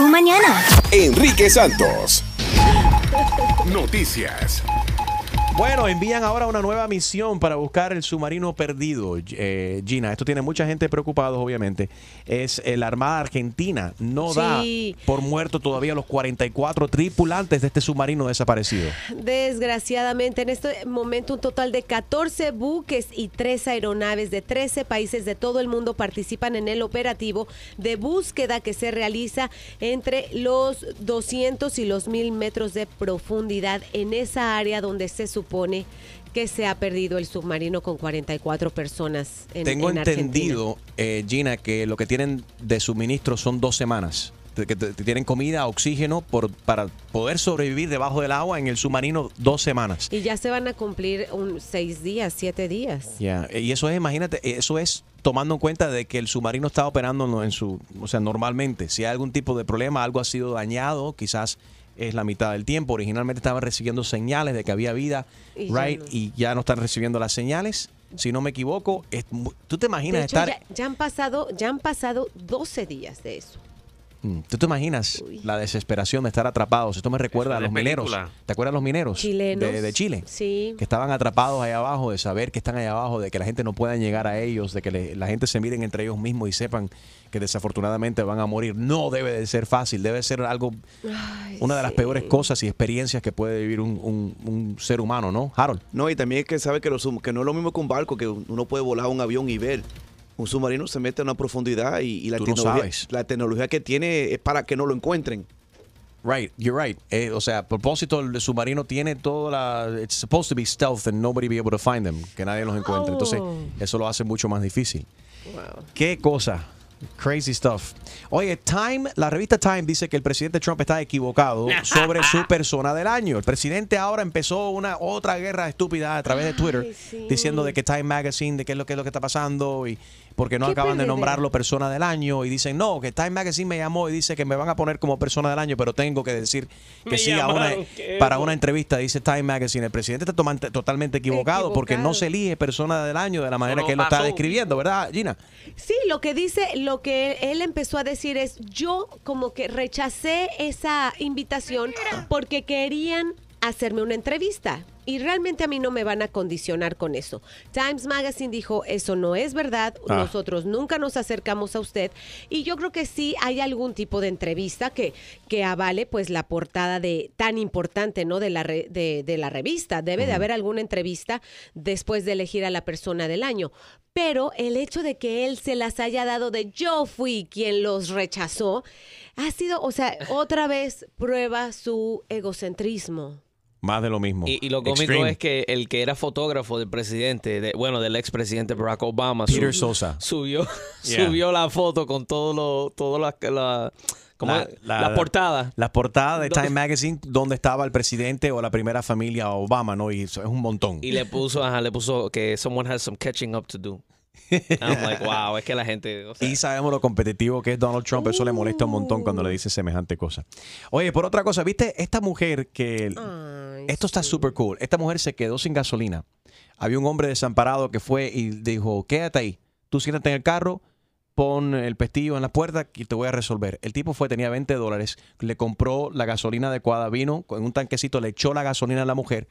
Mañana. Enrique Santos. Noticias. Bueno, envían ahora una nueva misión para buscar el submarino perdido, eh, Gina. Esto tiene mucha gente preocupada, obviamente. Es eh, la Armada Argentina. No da por muerto todavía los 44 tripulantes de este submarino desaparecido. Desgraciadamente, en este momento un total de 14 buques y 3 aeronaves de 13 países de todo el mundo participan en el operativo de búsqueda que se realiza entre los 200 y los 1000 metros de profundidad en esa área donde se supone que se ha perdido el submarino con 44 personas en, Tengo en entendido, eh, Gina, que lo que tienen de suministro son dos semanas. Que tienen comida, oxígeno por, para poder sobrevivir debajo del agua en el submarino dos semanas. Y ya se van a cumplir un 6 días, 7 días. Ya, Y eso es, imagínate, eso es tomando en cuenta de que el submarino está operando en su, o sea, normalmente. Si hay algún tipo de problema, algo ha sido dañado, quizás es la mitad del tiempo. Originalmente estaban recibiendo señales de que había vida, Y ya right, no. y ya no están recibiendo las señales. Si no me equivoco, es ¿tú te De imaginas hecho, estar... ya, ya han pasado, ya han pasado 12 días de eso. Mm, ¿Tú te imaginas la desesperación de estar atrapados? Esto me recuerda a los mineros. ¿Te acuerdas de los mineros? Chilenos. De, de Chile. Sí. Que estaban atrapados ahí abajo, de saber que están ahí abajo, de que la gente no pueda llegar a ellos, de que le- la gente se miren entre ellos mismos y sepan que desafortunadamente van a morir. No debe de ser fácil, debe ser algo, una de las peores cosas y experiencias que puede vivir un, un- un ser humano, ¿no? Harold. No, y también es que sabe que, los que no es lo mismo que un barco, que uno puede volar un avión y ver. Un submarino se mete a una profundidad y, y la, no tecnología, sabes. la tecnología que tiene es para que no lo encuentren. Right, you're right. Eh, o sea, a propósito, el submarino tiene toda la. It's supposed to be stealth and nobody be able to find them, que nadie los encuentre. Entonces, Oh. eso lo hace mucho más difícil. Qué cosa. Crazy stuff. Oye, Time, la revista Time dice que el presidente Trump está equivocado sobre su persona del año. El presidente ahora empezó una otra guerra estúpida a través de Twitter diciendo de que Time Magazine, de qué es lo que es lo que está pasando y porque no acaban de nombrarlo persona del año y dicen, "No, que Time Magazine me llamó y dice que me van a poner como persona del año, pero tengo que decir que Me sí a una para una entrevista dice Time Magazine, el presidente está tomante- totalmente equivocado, porque no se elige persona del año de la manera que él lo está describiendo, ¿verdad, Gina? Sí, lo que dice, lo que él empezó a decir es, yo como que rechacé esa invitación porque querían hacerme una entrevista. Y realmente a mí no me van a condicionar con eso. Times Magazine dijo, eso no es verdad, Ah. nosotros nunca nos acercamos a usted. Y yo creo que sí hay algún tipo de entrevista que, que avale pues la portada de tan importante, ¿no? De la, re- de, de la revista. Debe de haber alguna entrevista después de elegir a la persona del año. Pero el hecho de que él se las haya dado de yo fui quien los rechazó, ha sido, o sea, otra vez prueba su egocentrismo. Más de lo mismo. Y, y lo cómico Extreme. es que el que era fotógrafo del presidente, de- bueno, del expresidente Barack Obama, Peter sub- Sosa. subió, Yeah. subió la foto con todo lo, todo la, la, ¿cómo La- la- la portada. La portada de ¿Dónde- Time Magazine donde estaba el presidente o la primera familia Obama, ¿no? Y eso es un montón. Y le puso, ajá, le puso que someone has some catching up to do. I'm like, wow, es que la gente, o sea, Y sabemos lo competitivo que es Donald Trump. Eso le molesta un montón cuando le dice semejante cosa. Oye, por otra cosa, ¿viste? Esta mujer que... esto está súper cool. Esta mujer se quedó sin gasolina. Había un hombre desamparado que fue y dijo, quédate ahí. Tú siéntate en el carro, pon el pestillo en la puerta y te voy a resolver. El tipo fue, tenía 20 dólares, le compró la gasolina adecuada, vino con un tanquecito, le echó la gasolina a la mujer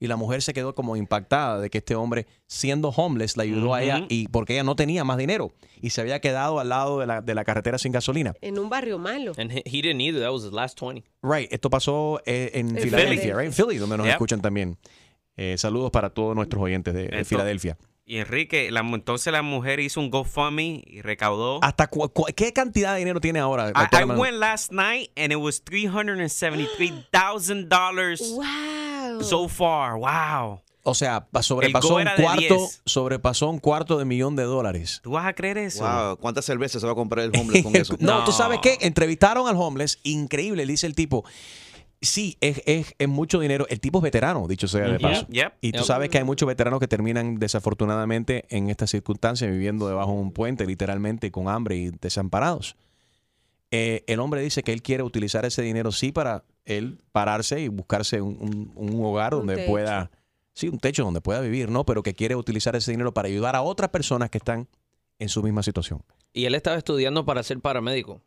y la mujer se quedó como impactada de que este hombre, siendo homeless, le ayudó a ella y porque ella no tenía más dinero y se había quedado al lado de la, de la carretera sin gasolina. En un barrio malo. and he, he didn't either. That was his last 20. Right, esto pasó eh, en En Filadelfia, right? En Philly, donde nos Yep. escuchan también. Eh, saludos para todos nuestros oyentes de, de Filadelfia. Y Enrique, la, entonces la mujer hizo un GoFundMe y recaudó. ¿Hasta cu- cu- qué cantidad de dinero tiene ahora? I, went last night and it was $373,000 Wow. So far. Wow. O sea, sobrepasó un cuarto, 10. sobrepasó un cuarto de millón de dólares. ¿Tú vas a creer eso? Wow, ¿cuántas cervezas se va a comprar el homeless con eso? no, No. tú sabes qué, entrevistaron al homeless, increíble, dice el tipo. Sí, es, es, es mucho dinero. El tipo es veterano, dicho sea de paso. Yep. Y tú Yep. sabes que hay muchos veteranos que terminan desafortunadamente en estas circunstancias viviendo debajo de un puente, literalmente con hambre y desamparados. Eh, el hombre dice que él quiere utilizar ese dinero sí para él pararse y buscarse un, un- un hogar Un donde techo. pueda, sí, un techo donde pueda vivir, ¿no? Pero que quiere utilizar ese dinero para ayudar a otras personas que están en su misma situación. Y él estaba estudiando para ser paramédico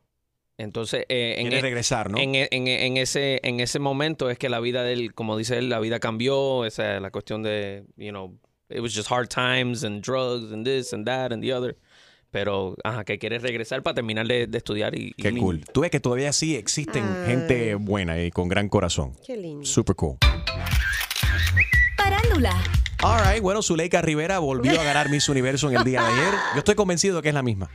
Entonces, eh, en, e- regresar, ¿no? En, e- en e- en ese, en ese momento es que la vida de él, como dice él, la vida cambió. Esa la cuestión de, you know, it was just hard times and drugs and this and that and the other. Pero, ajá, que quiere regresar para terminar de, de estudiar y... Qué y- cool. Tú ves que todavía sí existen gente buena y con gran corazón. Qué lindo. Super cool. Parándula. All right, bueno, Zuleika Rivera volvió a ganar Miss Universo en el día de ayer. Yo estoy convencido de que es la misma.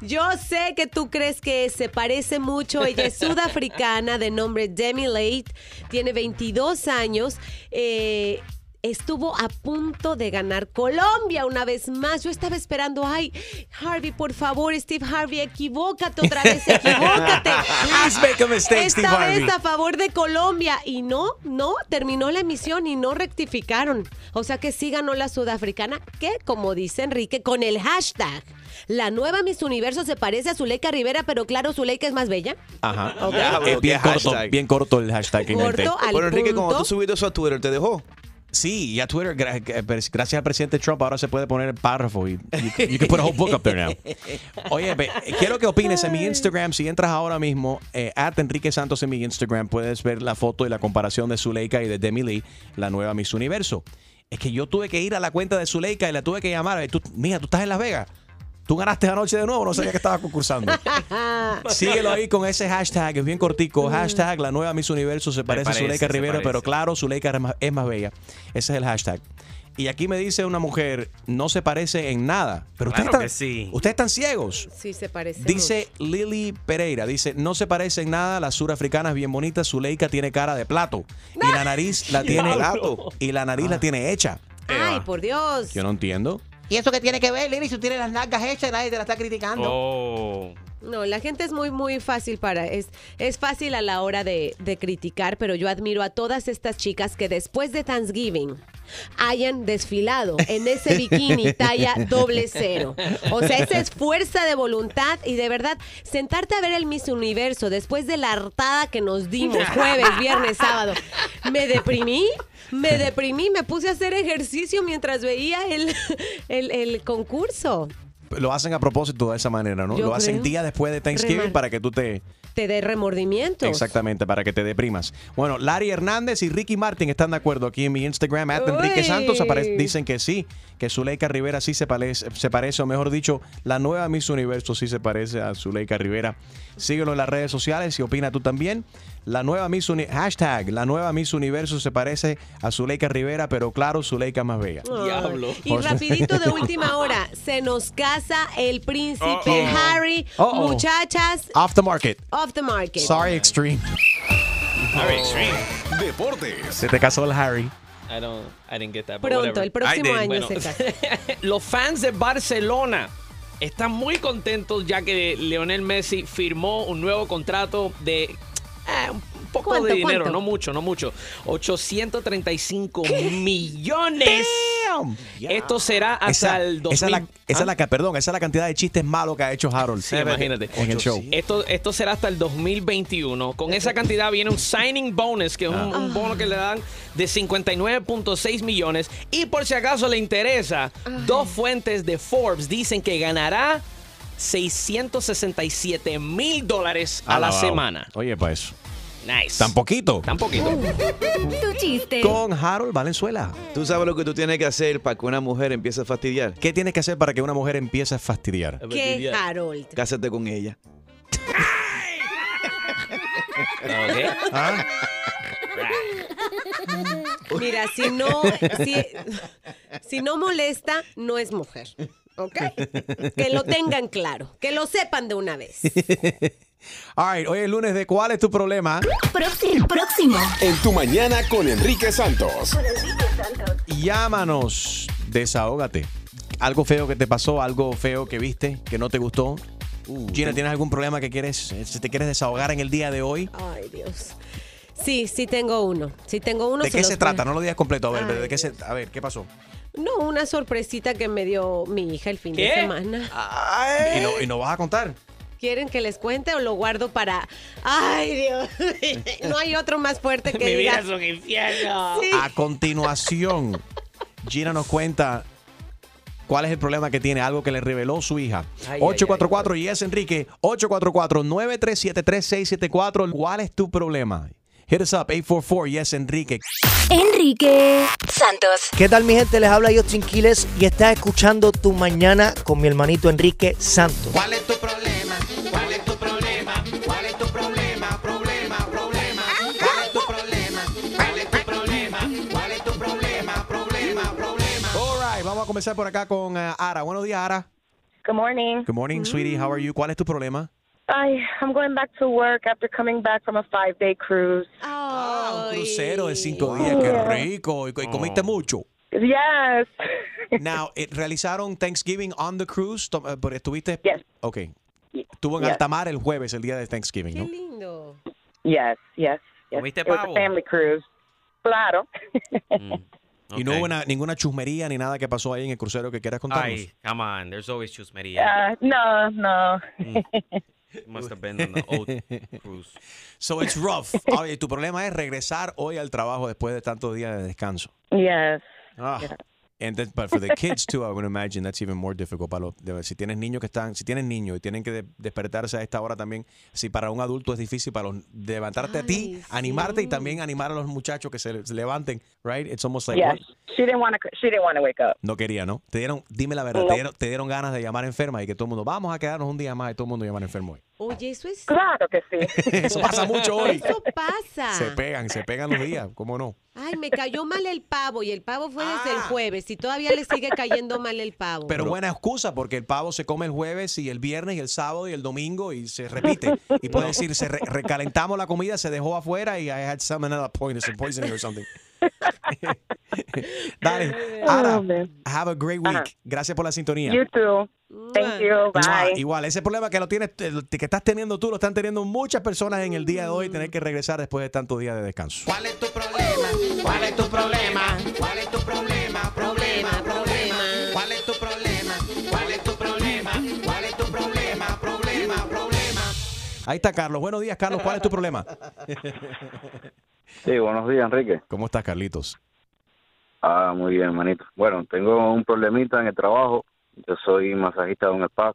Yo sé que tú crees que se parece mucho. Ella es sudafricana de nombre Demi Late. Tiene 22 años. Eh, estuvo a punto de ganar Colombia una vez más. Yo estaba esperando, ay, Harvey, por favor, Steve Harvey, equivócate otra vez, equivócate. Please make a mistake, Esta Steve Harvey. vez a favor de Colombia. Y no, no, terminó la emisión y no rectificaron. O sea que sí ganó la sudafricana, que como dice Enrique, con el hashtag. La nueva Miss Universo se parece a Zuleika Rivera, pero claro, Zuleika es más bella. Ajá. Bien corto, hashtag. bien corto el hashtag. en el Corto, al Pero Enrique, cuando punto. tú subiste eso a Twitter, ¿te dejó? Sí, y a Twitter, gra- gracias al presidente Trump, ahora se puede poner el párrafo y you, you can put a whole book up there now. Oye, quiero que opines en mi Instagram. Si entras ahora mismo, eh, at Enrique Santos en mi Instagram, puedes ver la foto y la comparación de Zuleika y de Demi Lee, la nueva Miss Universo. Es que yo tuve que ir a la cuenta de Zuleika y la tuve que llamar. Tú, mija, tú estás en Las Vegas. Tú ganaste anoche de nuevo, no sabía que estabas concursando. Síguelo ahí con ese hashtag, es bien cortico. Hashtag la nueva Miss Universo se parece, a Zuleika Rivera, parece. pero claro, Zuleika es más, es más bella. Ese es el hashtag. Y aquí me dice una mujer, no se parece en nada. Pero Claro ustedes, están, sí. ustedes están ciegos. Sí, se parece. Dice Lily Pereira, dice, no se parece en nada, la surafricana es bien bonita, Zuleika tiene cara de plato. Y la nariz la tiene Plato. y la nariz la tiene hecha. Ay, por Dios. Yo no entiendo. ¿Y eso qué tiene que ver, Lili? Si tú tienes las nalgas hechas nadie te la está criticando. Oh. No, la gente es muy, muy fácil para. Es, es fácil a la hora de, de criticar, pero yo admiro a todas estas chicas que después de Thanksgiving hayan desfilado en ese bikini talla doble cero. O sea, esa es fuerza de voluntad y de verdad, sentarte a ver el Miss Universo después de la hartada que nos dimos jueves, viernes, sábado, me deprimí. Me deprimí, me puse a hacer ejercicio mientras veía el, el, el concurso. Lo hacen a propósito de esa manera, ¿no? Yo Lo hacen creo. día después de Thanksgiving Remar- para que tú te... Te dé remordimientos. Exactamente, para que te deprimas. Bueno, Larry Hernández y Ricky Martin están de acuerdo aquí en mi Instagram. at Enrique. Santos dicen que sí, que Zuleika Rivera sí se parece, se parece, o mejor dicho, la nueva Miss Universo sí se parece a Zuleika Rivera. Síguelo en las redes sociales y opina tú también. La nueva Miss Uni- hashtag, la nueva Miss Universo se parece a Zuleika Rivera, pero claro, Zuleika más bella. Diablo. Y rapidito de última hora, se nos casa el príncipe. Harry. Muchachas, Off the market. off the market. Sorry, Extreme. Very extreme. Deportes. Se te casó el Harry. I don't, I didn't get that. but Pronto, whatever. el próximo año Bueno, se casa. los fans de Barcelona están muy contentos ya que Leonel Messi firmó un nuevo contrato de eh, un poco ¿Cuánto, de dinero, cuánto? no mucho, no mucho. 835 millones. Esto será hasta Esa, el 2000. esa es la, esa ¿Ah? es la, ca- perdón, esa es la cantidad de chistes malos que ha hecho Harold. Sí, imagínate. En el show. Esto, esto será hasta el 2021. Con esa cantidad viene un signing bonus, que es un, Ah. un bono que le dan de 59.6 millones. Y por si acaso le interesa, dos fuentes de Forbes dicen que ganará 667 mil dólares a la Alabado. semana. Oye, para eso. Nice. Tan poquito. Tan poquito. Tu chiste. Con Harold Valenzuela. Tú sabes lo que tú tienes que hacer para que una mujer empiece a fastidiar. ¿Qué tienes que hacer para que una mujer empiece a fastidiar? ¿Qué, Harold? Cásate con ella. ¿Ah? Mira, si no, si, si no molesta, no es mujer. ¿Ok? Que lo tengan claro. Que lo sepan de una vez. All right, hoy es lunes de ¿Cuál es tu problema? Próximo. Próximo. En tu mañana con Enrique Santos. Llámanos, desahógate. Algo feo que te pasó, algo feo que viste, que no te gustó. Gina, ¿tienes algún problema que quieres, eh, si te quieres desahogar en el día de hoy? Ay, Dios. Sí, sí tengo uno. Sí tengo uno. ¿De qué se trata? No lo digas completo. A ver, Ay, ¿de qué se, a ver, ¿qué pasó? No, una sorpresita que me dio mi hija el fin ¿Qué? de semana. ¿Y no, y no vas a contar? ¿Quieren que les cuente o lo guardo para... Ay, Dios. no hay otro más fuerte que Mi vida es un infierno. Sí. A continuación, Gina nos cuenta ¿Cuál es el problema que tiene? Algo que le reveló su hija. Ay, 844 y es Enrique. 844-937-3674. ¿Cuál es tu problema? Hit us up, 844 yes Enrique. Enrique Santos. ¿Qué tal mi gente? Les habla Justin Quiles y estás escuchando Tu Mañana con mi hermanito Enrique Santos. ¿Cuál es tu problema? ¿Cuál es tu problema? ¿Cuál es tu problema? Problema, problema. ¿Cuál es tu problema? ¿Cuál es tu problema? ¿Cuál es tu problema? Problema, problema. All right, vamos a comenzar por acá con eh, Ara. Buenos días, Ara. Good morning. Good morning, sweetie. How are you? ¿Cuál es tu problema? I I'm going back to work after coming back from a five day cruise. Ah, un crucero de cinco días. Qué rico. ¿Y, comiste mucho? Yes. Now, eh, ¿realizaron Thanksgiving on the cruise? Eh, pero ¿Estuviste? Yes. Ok. Estuvo en Yes. alta mar el jueves, el día de Thanksgiving, ¿no? lindo. Yes, yes, yes. ¿Comiste It was pavo? a family cruise. Claro. Y no hubo una- ninguna chusmería ni nada que pasó ahí en el crucero que quieras contarnos. Ay, come on. There's always chusmería. Uh, no, no. It must have been on the old cruise. So it's rough. Oye, tu problema es regresar hoy al trabajo después de tantos días de descanso. yes. Ah. And then, but for the kids too, I would imagine that's even more difficult. Para los, si tienes niños que están, si tienes niños y tienen que de- despertarse a esta hora también, si para un adulto es difícil para los, levantarte a ti, animarte y también animar a los muchachos que se, se levanten, right? It's almost like yes. what? She didn't want to. She didn't want to wake up. no quería, ¿no? Te dieron, dime la verdad, No. te, dieron, te dieron ganas de llamar enferma y que todo el mundo, vamos a quedarnos un día más y todo el mundo llamar enfermo hoy. Oye, eso es. Claro que sí. Eso pasa mucho hoy. Eso pasa. Se pegan, se pegan los días, ¿cómo no? Ay, me cayó mal el pavo y el pavo fue desde el jueves y todavía le sigue cayendo mal el pavo. Pero buena excusa porque el pavo se come el jueves y el viernes y el sábado y el domingo y se repite. Y puede decir, se re- recalentamos la comida, se dejó afuera y I had salmonella poisoning, poisoning or something. Dale, Ara, have a great week. Gracias por la sintonía. You too. Thank you. Bye. Igual, ese problema que lo tienes, que estás teniendo tú, lo están teniendo muchas personas en el día de hoy, tener que regresar después de tantos días de descanso. ¿Cuál es tu problema? ¿Cuál es tu problema? ¿Cuál es tu problema? Problema, problema. ¿Cuál es tu problema? ¿Cuál es tu problema? ¿Cuál es tu problema? Problema, problema. Ahí está Carlos. Buenos días, Carlos. ¿Cuál es tu problema? Sí, buenos días, Enrique. ¿Cómo estás, Carlitos? Ah, muy bien, hermanito. Bueno, tengo un problemita en el trabajo. Yo soy masajista de un spa.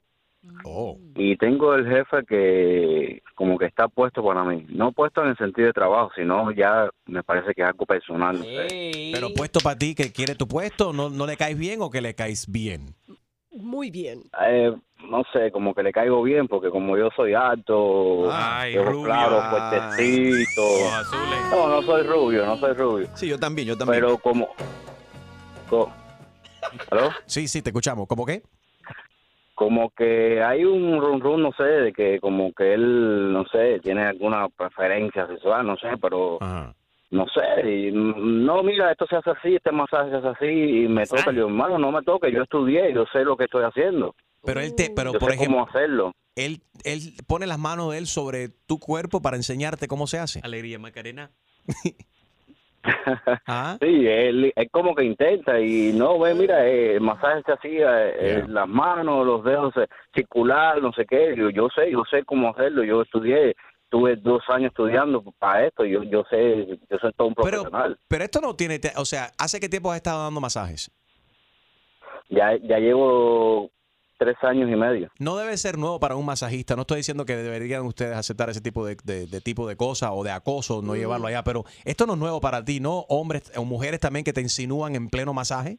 Oh. Y tengo el jefe que como que está puesto para mí. No puesto en el sentido de trabajo, sino ya me parece que es algo personal. Pero puesto para ti que quiere tu puesto, ¿no, ¿no le caes bien o que le caes bien? Muy bien. Eh, no sé, como que le caigo bien porque como yo soy alto, Ay, ojos rubio. claros, fuertecito. No, no soy rubio, no soy rubio. Sí, yo también, yo también. Pero como... co- ¿Aló? Sí, sí, te escuchamos. ¿Cómo qué? como que hay un run run, no sé, de que como que él, no sé, tiene alguna preferencia sexual, no sé, pero no sé, y, no, mira, esto se hace así, este masaje se hace así, y me toca, yo, hermano, no me toque, yo estudié, yo sé lo que estoy haciendo. Pero él te, pero Yo por sé cómo ejemplo, hacerlo. él, él pone las manos de él sobre tu cuerpo para enseñarte cómo se hace. Alegría Macarena. Ah. Sí, él, él como que intenta y no, ve, mira, eh, el masaje se hacía, eh, las manos, los dedos eh, circular, no sé qué, yo, yo sé, yo sé cómo hacerlo, yo estudié, tuve dos años estudiando para esto, yo, yo sé, yo soy todo un Pero, profesional. pero esto no tiene, o sea, ¿hace qué tiempo has estado dando masajes? Ya, ya llevo tres años y medio. No debe ser nuevo para un masajista. No estoy diciendo que deberían ustedes aceptar ese tipo de, de- de tipo de cosas o de acoso, no llevarlo allá, pero esto no es nuevo para ti, ¿no? Hombres o mujeres también que te insinúan en pleno masaje.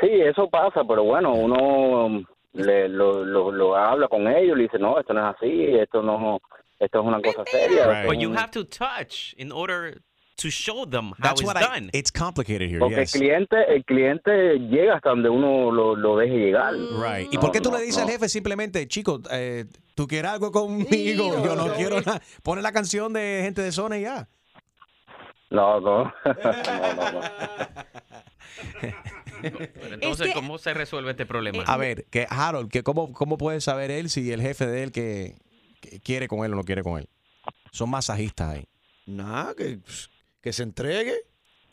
Sí, eso pasa, pero bueno, uno le, lo, lo, lo habla con ellos, le dice, no, esto no es así, esto no, esto es una cosa seria. esto But es you have to touch in order to show them how That's it's what I- done. it's complicated here, Porque yes. el cliente, el cliente llega hasta donde uno lo, lo deje llegar. Right. ¿Y No, por qué tú no, le dices no. al jefe simplemente, chico, eh, tú quieres algo conmigo? Yo no quiero nada. Pone la canción de gente de zona y ya. No, no. no, no, no. Entonces, que- ¿cómo se resuelve este problema? A ver, que Harold, que cómo, ¿cómo puede saber él si el jefe de él que, que quiere con él o no quiere con él? Son masajistas ahí. Nada, que, que se entregue.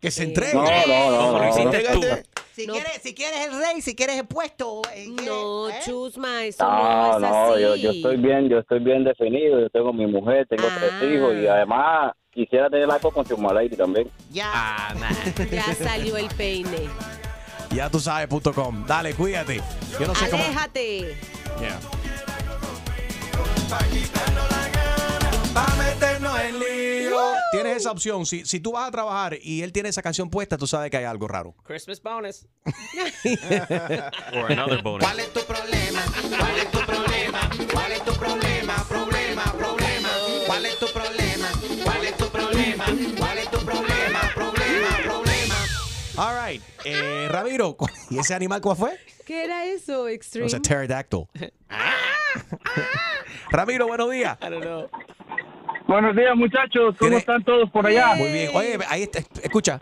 Que se entregue. No, no, no, ¿Cómo lo no. Si, No. quieres, si quieres el rey, si quieres el puesto. eh, No, ¿eh? Chusma, eso No, no es no, así. yo, yo estoy bien, yo estoy bien definido, yo tengo mi mujer, tengo tres Ah. hijos y además quisiera tener algo con Chumalairi también. Ya. Ah. Ya salió el peine. Ya tú sabes, punto com. Dale, cuídate. Yo no sé cómo. Aléjate. Yeah. Pa' meternos en lío. Tienes esa opción. Si, si tú vas a trabajar y él tiene esa canción puesta, tú sabes que hay algo raro. Christmas bonus. Or another bonus. ¿Cuál es tu problema? ¿Cuál es tu problema? ¿Cuál es tu problema? Problema, problema. ¿Cuál es tu problema? ¿Cuál es tu problema? ¿Cuál es tu problema. All right. Eh, Ramiro, ¿y ese animal cuál fue? ¿Qué era eso, Extreme? was a pterodactyl. Ramiro, buenos días. Buenos días, muchachos. ¿Cómo están todos por allá? Muy bien. Oye, ahí está. Escucha.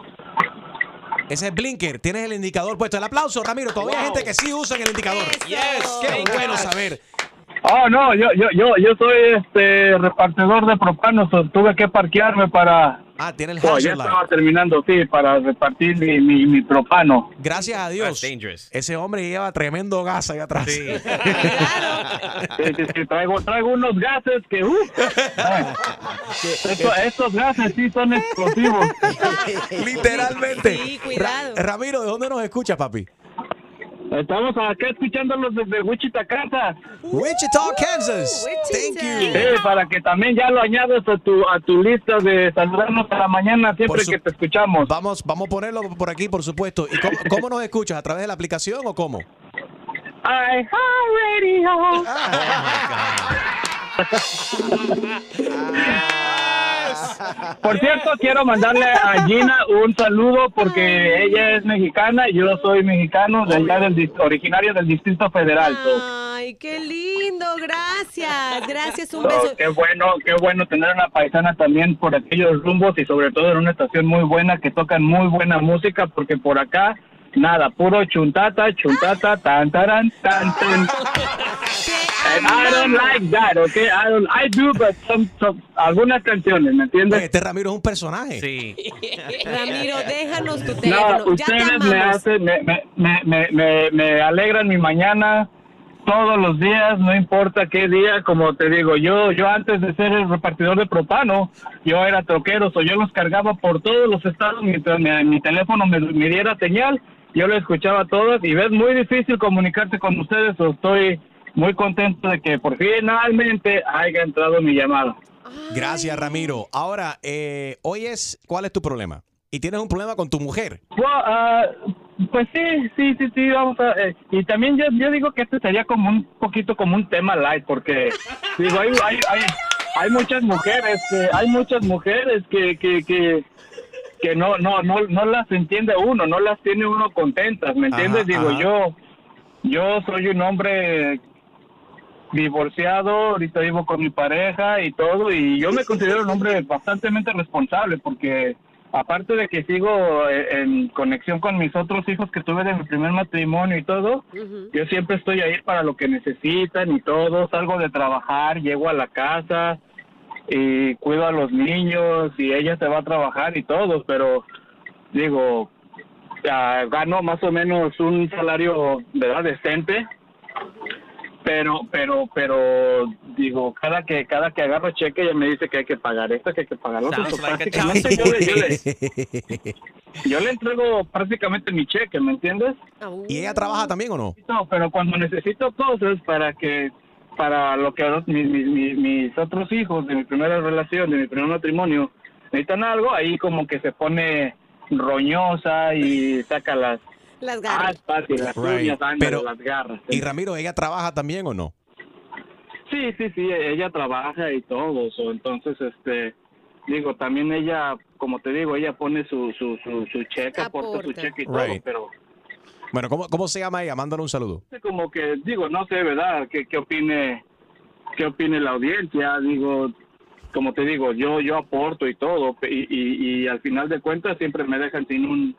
Ese es Blinker. Tienes el indicador puesto. El aplauso, Ramiro. Todavía hay gente que sí usa el indicador. Yes. Qué bueno saber. Oh, no, yo, yo, yo, yo soy este repartidor de propano. so tuve que parquearme para. Ah, tiene el Oh, ya estaba terminando, sí, para repartir mi, mi, mi propano. Gracias a Dios. Ese hombre lleva tremendo gas ahí atrás. Sí, sí, sí, traigo, traigo unos gases que. Uh, esto- estos gases sí son explosivos. Literalmente. Sí, Ra- Ramiro, ¿de dónde nos escuchas, papi? Estamos acá escuchándolos desde Wichita, Kansas. Wichita, Kansas. Thank you. Sí, para que también ya lo añades a tu, a tu lista de saludarnos a la mañana siempre su- que te escuchamos. Vamos, vamos a ponerlo por aquí, por supuesto. ¿Y cómo, cómo nos escuchas? ¿A través de la aplicación o cómo? I Radio. Por cierto, quiero mandarle a Gina un saludo porque ella es mexicana y yo soy mexicano de allá del originario del Distrito Federal. Ay, qué lindo. Gracias. Gracias. Un so, beso. qué bueno, qué bueno tener una paisana también por aquellos rumbos y sobre todo en una estación muy buena que tocan muy buena música porque por acá nada, puro chuntata, chuntata, tan taran, tan tan. And I don't like that, okay? I, don't, I do, but some, some, algunas canciones, ¿me entiendes? Este Ramiro es un personaje. Sí. Ramiro, déjanos tu teléfono. No, ustedes me hacen, me, me, me, me, alegran mi mañana todos los días, no importa qué día, como te digo, yo yo antes de ser el repartidor de propano, yo era troquero, o yo los cargaba por todos los estados mientras mi, mi teléfono me, me diera señal, yo lo escuchaba a todos y ves muy difícil comunicarte con ustedes, o estoy muy contento de que por finalmente haya entrado mi llamada. Gracias, Ramiro. Ahora, eh, hoy es, ¿cuál es tu problema? Y tienes un problema con tu mujer. Well, ah, pues sí, sí, sí, sí, vamos a... eh, y también yo, yo digo que este sería como un poquito como un tema light, porque digo, hay, hay, hay, hay muchas mujeres, que, hay muchas mujeres que, que, que, que no, no, no, no las entiende uno, no las tiene uno contentas, ¿me entiendes? Ajá, digo, ajá. yo, yo soy un hombre divorciado, ahorita vivo con mi pareja y todo, y yo me considero un hombre bastante responsable porque aparte de que sigo eh, en conexión con mis otros hijos que tuve de mi primer matrimonio y todo, yo siempre estoy ahí para lo que necesitan y todo, salgo de trabajar, llego a la casa y cuido a los niños y ella se va a trabajar y todo, pero digo, ah, gano más o menos un salario, ¿verdad? Decente pero pero pero digo cada que cada que agarro cheque ella me dice que hay que pagar esto que hay que pagar lo otro like yo, le- yo le, yo le entrego prácticamente mi cheque me entiendes ¿Y ella trabaja también o no? no pero cuando necesito cosas para que para lo que mis, mis, mis, mis otros hijos de mi primera relación de mi primer matrimonio necesitan algo ahí como que se pone roñosa y saca las Las garras. aspas y las Right. uñas ándale, Pero- las garras Y Ramiro, ¿ella trabaja también o no? Sí, sí, sí, ella trabaja y todo, so, entonces, este, digo, también ella, como te digo, ella pone su, su, su, su cheque, aporta su cheque y todo, Right. pero Bueno, ¿cómo, cómo se llama ella? Mándale un saludo. como que, digo, no sé, ¿verdad? ¿Qué, qué opine, qué opine la audiencia? Digo, como te digo, yo, yo aporto y todo, y, y, y al final de cuentas siempre me dejan sin un,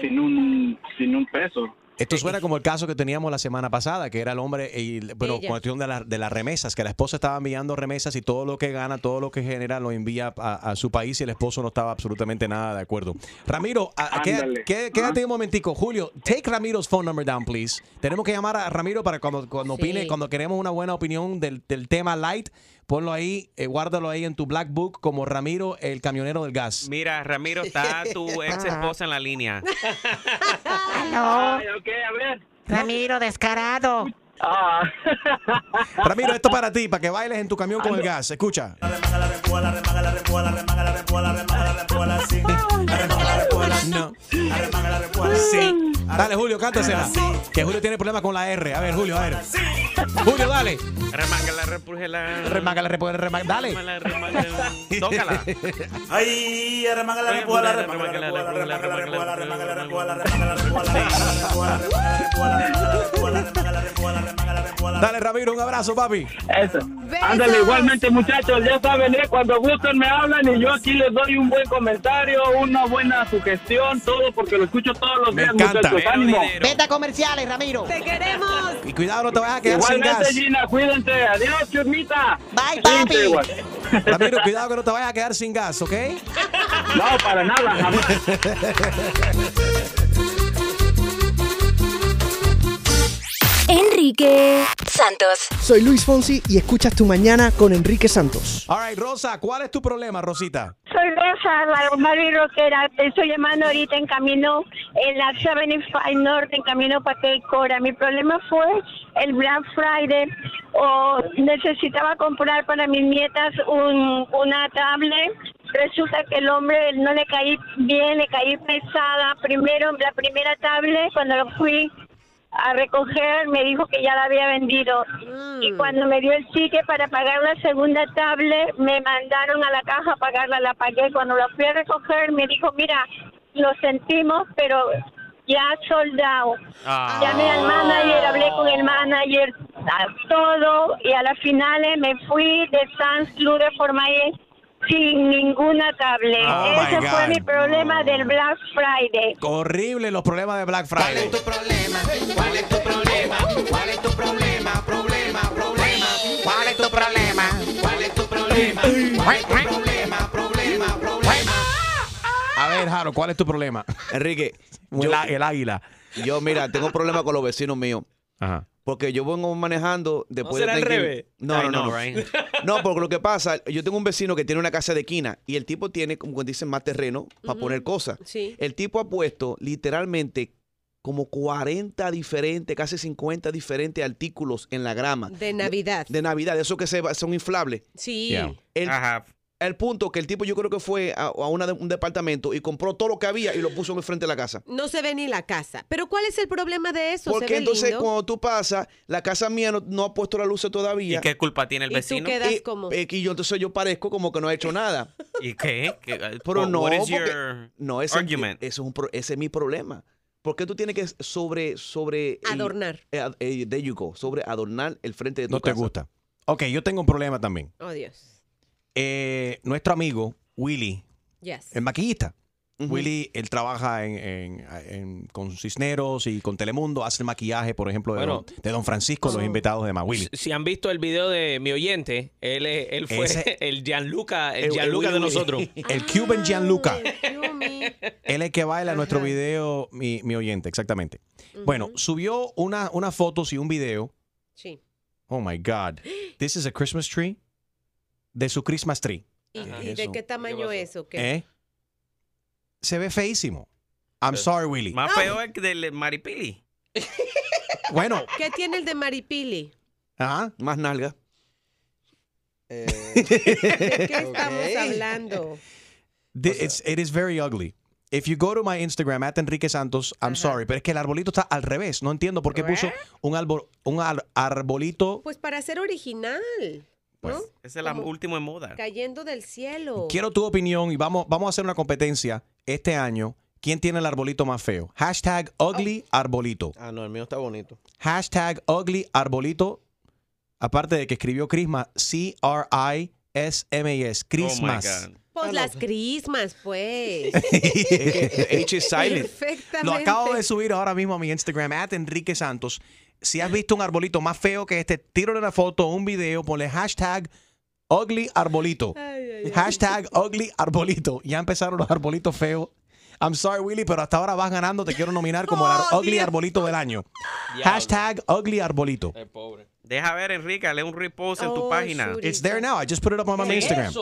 sin un, sin un peso. Esto suena como el caso que teníamos la semana pasada, que era el hombre, y, bueno, Ella. cuestión de, la- de las remesas, que la esposa estaba enviando remesas y todo lo que gana, todo lo que genera, lo envía a, a su país y el esposo no estaba absolutamente nada de acuerdo. Ramiro, a- quédate un momentico. Julio, take Ramiro's phone number down, please. Tenemos que llamar a Ramiro para cuando, cuando Sí. opine, cuando queremos una buena opinión del, del tema light, Ponlo ahí, eh, guárdalo ahí en tu black book como Ramiro, el camionero del gas. Mira, Ramiro, está tu ex esposa en la línea. Aló. ok, a ver. Ramiro, descarado. Ah. Ramiro, esto para ti, para que bailes en tu camión con el gas. Escucha. No. Sí. Dale, Julio, cántasela. Que Julio tiene problemas con la R. A ver, Julio, a ver. Julio, dale. Remángala, repújela. Remángala, repújela, remángala. Dale. Tócala. Ay, remángala, repuala, remángala, repuala, remángala, repuala, remángala, repuala, remángala, repuala, remángala, repuala, remángala, repuala. Dale, Ramiro, un abrazo, papi. Eso. Ándale, igualmente, muchachos, ya saben, ¿eh? cuando gusten me hablan y yo aquí les doy un buen comentario, una buena sugestión, todo porque lo escucho todos los días, encanta. Muchachos. ¡Ánimo! Vete comerciales, Ramiro. Te queremos. Y cuidado, no te vayas a quedar sin Igualmente, gas. Gina, cuídense. Adiós, chusmita. Bye, papi. Ramiro, cuidado que no te vayas a quedar sin gas, ¿ok? No, para nada, jamás. Enrique Santos. Soy Luis Fonsi y escuchas Tu Mañana con Enrique Santos. All right, Rosa, ¿cuál es tu problema, Rosita? Soy Rosa, la Barbie Rockera. Te estoy llamando ahorita en camino, en la 75 Norte, en camino para Cora. Mi problema fue el Black Friday. O necesitaba comprar para mis nietas un, una tablet. Resulta que el hombre no le caí bien, le caí pesada. Primero, la primera tablet, cuando lo fui a recoger me dijo que ya la había vendido. Y cuando me dio el ticket para pagar la segunda tablet me mandaron a la caja a pagarla la pagué. Cuando la fui a recoger me dijo mira lo sentimos pero ya soldado Ah. llamé al manager hablé con el manager a- todo y a las finales me fui de Sans Club de Formaye sin ninguna tablet Oh, ese fue mi problema del Black Friday Horrible los problemas de Black Friday. problema? ¿Cuál es tu problema? ¿Cuál es tu problema? Problema, problema. ¿Cuál es tu problema? ¿Cuál es tu problema? ¿Cuál es tu problema? Problema, problema. A ver, Jaro, ¿cuál es tu problema? Enrique, El, yo, á- el águila. yo, mira, tengo problemas con los vecinos míos. Ajá. Porque yo vengo manejando después será de al revés? No, no, no. know, No. right? No, porque lo que pasa, yo tengo un vecino que tiene una casa de esquina y el tipo tiene, como dicen, más terreno para poner cosas. Sí. El tipo ha puesto literalmente como 40 diferentes, casi 50 diferentes artículos en la grama. De Navidad. De Navidad, esos que se, son inflables. Sí. Yeah. El, Ajá. El punto que el tipo yo creo que fue a, a una de- un departamento y compró todo lo que había y lo puso en el frente de la casa. No se ve ni la casa. Pero ¿cuál es el problema de eso? se Porque ve entonces lindo. cuando tú pasas, la casa mía no, no ha puesto la luz todavía. ¿Y qué culpa tiene el Y tú vecino? quedas Y- como... eh, y yo entonces yo parezco como que no he hecho nada. ¿Y qué? ¿Qué- Pero no, what is porque- your no ese, argument? ese es un pro- ese es mi problema. ¿Por qué tú tienes que sobre sobre Adornar. eh, eh, there you go, sobre adornar el frente de tu No te casa? gusta. Ok, yo tengo un problema también. Oh, Dios. Eh, nuestro amigo, Willy, Yes. el maquillista. Willy, él trabaja en, en- en- con Cisneros y con Telemundo, hace el maquillaje, por ejemplo, de, Bueno. don, de Don Francisco, los invitados de demás. Willy. Si han visto el video de mi oyente, él, es- él fue Ese- el Gianluca, el El- el Gianluca de nosotros. El Cuban Gianluca. Yumi. Él es el que baila en nuestro video, mi, mi oyente, exactamente. Bueno, subió una, unas fotos y un video. Sí. Oh my God. This is a Christmas tree. De su Christmas tree. ¿Y, y de qué tamaño es o qué? ¿Eh? Se ve feísimo. I'm sorry, Willy. Más feo es que del Maripili. Bueno, ¿Qué tiene el de Maripili? ajá. Más nalga. ¿De qué estamos hablando? Thi- it's- it is very ugly. If you go to my Instagram, at Enrique Santos, I'm sorry, pero es que el arbolito está al revés. No entiendo por qué puso un, un ar- arbolito. Pues para ser original, ¿no? Pues, Es el am- último en moda. Cayendo del cielo. Quiero tu opinión y vamos, vamos a hacer una competencia este año. ¿Quién tiene el arbolito más feo? Hashtag ugly arbolito. Ah, no, el mío está bonito. Hashtag ugly arbolito. Aparte de que escribió Christmas. Christmas. Oh my God. Pues las crismas, pues. H is silent. Perfectamente. Lo acabo de subir ahora mismo a mi Instagram, at Enrique Santos. Si has visto un arbolito más feo que este, tírale una foto, un video, ponle hashtag ugly arbolito. Ay, ay, ay. Hashtag ugly arbolito. Ya empezaron los arbolitos feos I'm sorry, Willy, pero hasta ahora vas ganando. Te quiero nominar como el ar- ugly arbolito del año. Hashtag ugly arbolito. Deja ver, Enrique, lee un repost en tu página. It's there now. I just put it up on my Instagram.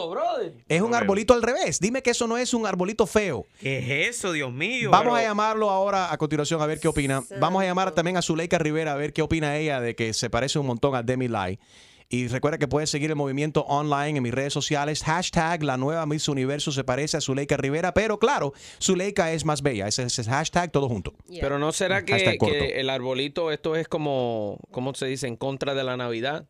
Es un arbolito al revés. Dime que eso no es un arbolito feo. ¿Qué es eso, Dios mío? Vamos a llamarlo ahora a continuación a ver qué opina. Vamos a llamar también a Zuleika Rivera a ver qué opina ella de que se parece un montón a Demi Lai. Y recuerda que puedes seguir el movimiento online en mis redes sociales. Hashtag la nueva Miss Universo se parece a Zuleika Rivera. Pero claro, Zuleika es más bella. Ese es el hashtag todo junto. Pero no será que, que el arbolito, esto es como, ¿cómo se dice? En contra de la Navidad.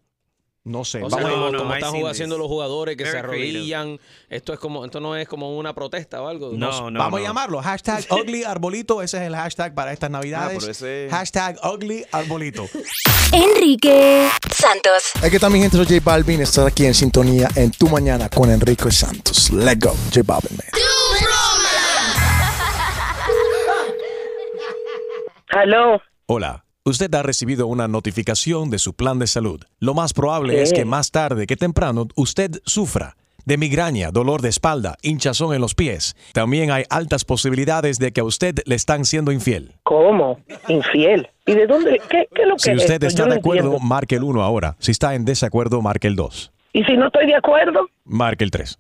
No sé. O sea, Vamos a- como, No, no, están haciendo los jugadores que se creative. arrodillan. Esto es como, esto no es como una protesta o algo. Vamos a llamarlo. Hashtag ugly arbolito. Ese es el hashtag para estas navidades. Ah, ese- Hashtag ugly arbolito. Enrique Santos. Aquí está mi gente, soy J Balvin. Estás aquí en sintonía en Tu Mañana con Enrique Santos. Let's go, J Balvin, man. Aló. Hola. Usted ha recibido una notificación de su plan de salud. Lo más probable es que más tarde que temprano usted sufra de migraña, dolor de espalda, hinchazón en los pies. También hay altas posibilidades de que a usted le están siendo infiel. ¿Cómo? Infiel. ¿Y de dónde? ¿Qué, qué es lo que Si usted está Yo de acuerdo, entiendo. marque el 1 ahora. Si está en desacuerdo, marque el 2. ¿Y si no estoy de acuerdo? Marque el 3.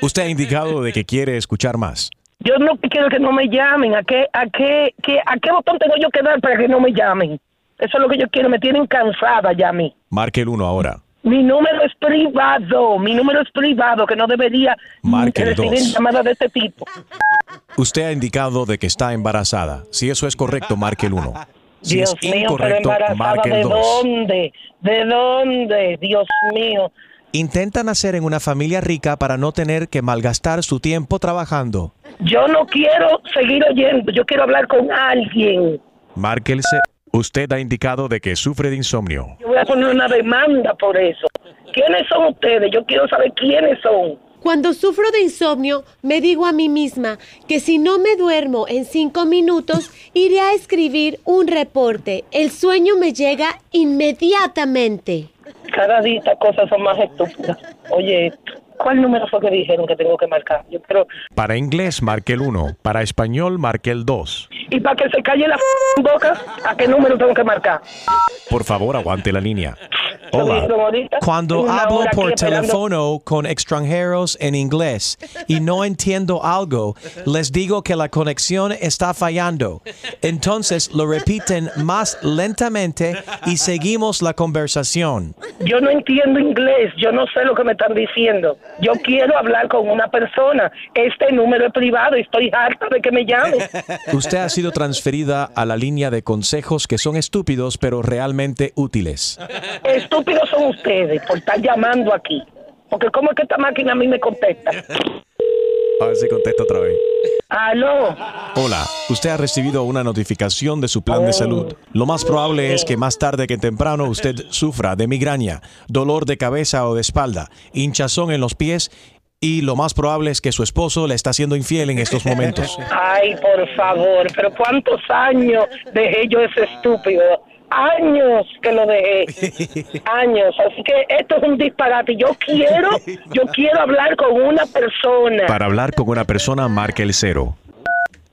Usted ha indicado de que quiere escuchar más. Yo no quiero que no me llamen. ¿A qué, a qué, qué- a qué botón tengo yo que dar para que no me llamen? Eso es lo que yo quiero. Me tienen cansada ya a mí. Marque el 1 ahora. Mi número es privado. Mi número es privado, que no debería Marque el recibir dos. llamadas de este tipo. Usted ha indicado de que está embarazada. Si eso es correcto, marque el 1. Si Dios es mío, pero incorrecto, embarazada, marque ¿de el 2. dónde? ¿De dónde? Dios mío. Intenta nacer en una familia rica para no tener que malgastar su tiempo trabajando. Yo no quiero seguir oyendo. Yo quiero hablar con alguien. Marque el 0. Usted ha indicado de que sufre de insomnio. Yo voy a poner una demanda por eso. ¿Quiénes son ustedes? Yo quiero saber quiénes son. Cuando sufro de insomnio, me digo a mí misma que si no me duermo en cinco minutos, iré a escribir un reporte. El sueño me llega inmediatamente. Cada día estas cosas son más estúpidas. Oye, ¿cuál número fue que dijeron que tengo que marcar? Yo creo. Para inglés, marque el 1. Para español, marque el 2. Y para que se calle la f- boca, ¿a qué número tengo que marcar? Por favor, aguante la línea. Hola. Cuando hablo por esperando. teléfono con extranjeros en inglés y no entiendo algo, les digo que la conexión está fallando. Entonces lo repiten más lentamente y seguimos la conversación. Yo no entiendo inglés, yo no sé lo que me están diciendo. Yo quiero hablar con una persona. Este número es privado y estoy harta de que me llamen. Usted ha sido transferida a la línea de consejos que son estúpidos pero realmente útiles. Estúpidos son ustedes por estar llamando aquí. Porque ¿cómo es que esta máquina a mí me contesta? A ver si contesto otra vez. Aló. Hola, usted ha recibido una notificación de su plan de salud. Lo más probable es que más tarde que temprano usted sufra de migraña, dolor de cabeza o de espalda, hinchazón en los pies y lo más probable es que su esposo le está haciendo infiel en estos momentos. Ay, por favor, pero ¿cuántos años dejé yo ese estúpido? Años que lo dejé. Años. Así que esto es un disparate. Yo quiero, yo quiero hablar con una persona. Para hablar con una persona, marque el cero.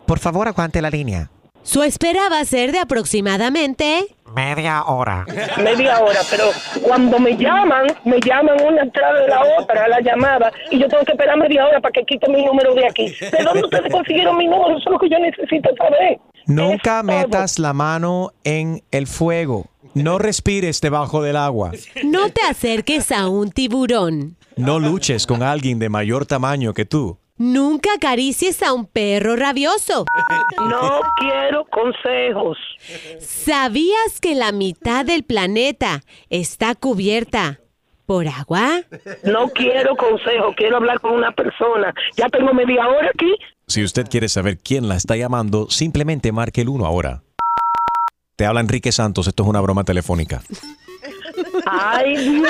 Por favor, aguante la línea. Su espera va a ser de aproximadamente... Media hora. Media hora, pero cuando me llaman, me llaman una entrada de la otra, la llamada, y yo tengo que esperar media hora para que quiten mi número de aquí. ¿De dónde ustedes consiguieron mi número? Eso es lo que yo necesito saber. Nunca metas la mano en el fuego. No respires debajo del agua. No te acerques a un tiburón. No luches con alguien de mayor tamaño que tú. Nunca acaricies a un perro rabioso. No quiero consejos. ¿Sabías que la mitad del planeta está cubierta por agua? No quiero consejos, quiero hablar con una persona. Ya tengo media hora aquí. Si usted quiere saber quién la está llamando, simplemente marque el 1 ahora. Te habla Enrique Santos, esto es una broma telefónica. Ay, Dios.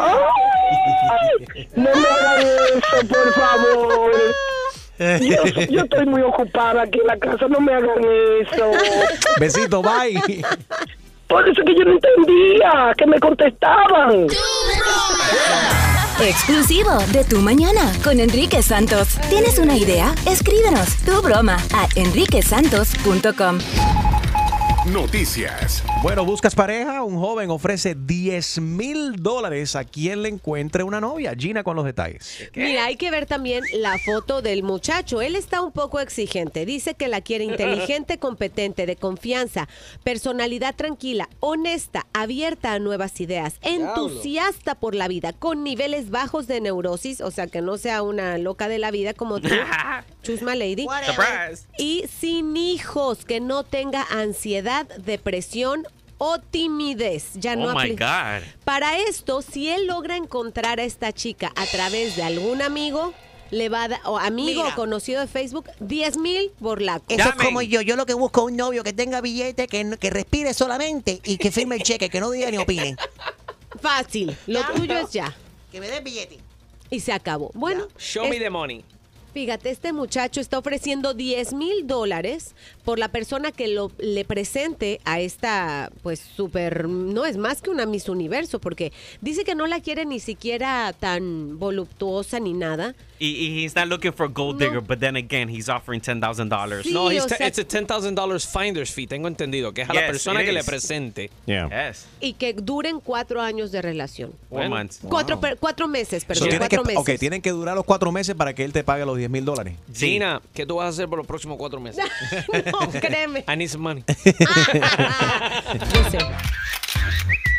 Ay, no me hagan eso, por favor. Yo, yo estoy muy ocupada aquí en la casa, no me hagan eso. Besito, bye. Por eso que yo no entendía que me contestaban. Exclusivo de Tu Mañana con Enrique Santos. ¿Tienes una idea? Escríbenos tu broma a enriquesantos.com. Noticias. Bueno, buscas pareja. Un joven ofrece 10 mil dólares a quien le encuentre una novia. Gina con los detalles. Mira, hay que ver también la foto del muchacho. Él está un poco exigente. Dice que la quiere inteligente, competente, de confianza, personalidad tranquila, honesta, abierta a nuevas ideas, entusiasta por la vida, con niveles bajos de neurosis, o sea, que no sea una loca de la vida como tú, Chusma Lady. Surprise. Y sin hijos, que no tenga ansiedad, depresión o timidez. Ya no oh my apli- God. para esto, si él logra encontrar a esta chica a través de algún amigo, le va a dar, o amigo o conocido de Facebook, 10 mil borlacos. Eso es como yo. Yo lo que busco es un novio que tenga billete, que, no- que respire solamente y que firme el cheque, que no diga ni opine. Fácil. Lo tuyo es ya. Que me dé billete. Y se acabó. Bueno, Show me the money. Fíjate, este muchacho está ofreciendo 10 mil dólares por la persona que lo, le presente a esta, pues, súper, no es más que una Miss Universo, porque dice que no la quiere ni siquiera tan voluptuosa ni nada. Y, y he's not looking for a gold digger, but then again, he's offering $10,000. Sí, no, he's o sea- it's a $10,000 finder's fee, tengo entendido, que es a la persona que le presente. Yes. Y que duren cuatro años de relación. Four months. Cuatro, per- cuatro meses, So, perdón, que, cuatro meses. ok, tienen que durar los cuatro meses para que él te pague los 10 mil dólares. Gina, ¿qué tú vas a hacer por los próximos cuatro meses? no, créeme. I need some money.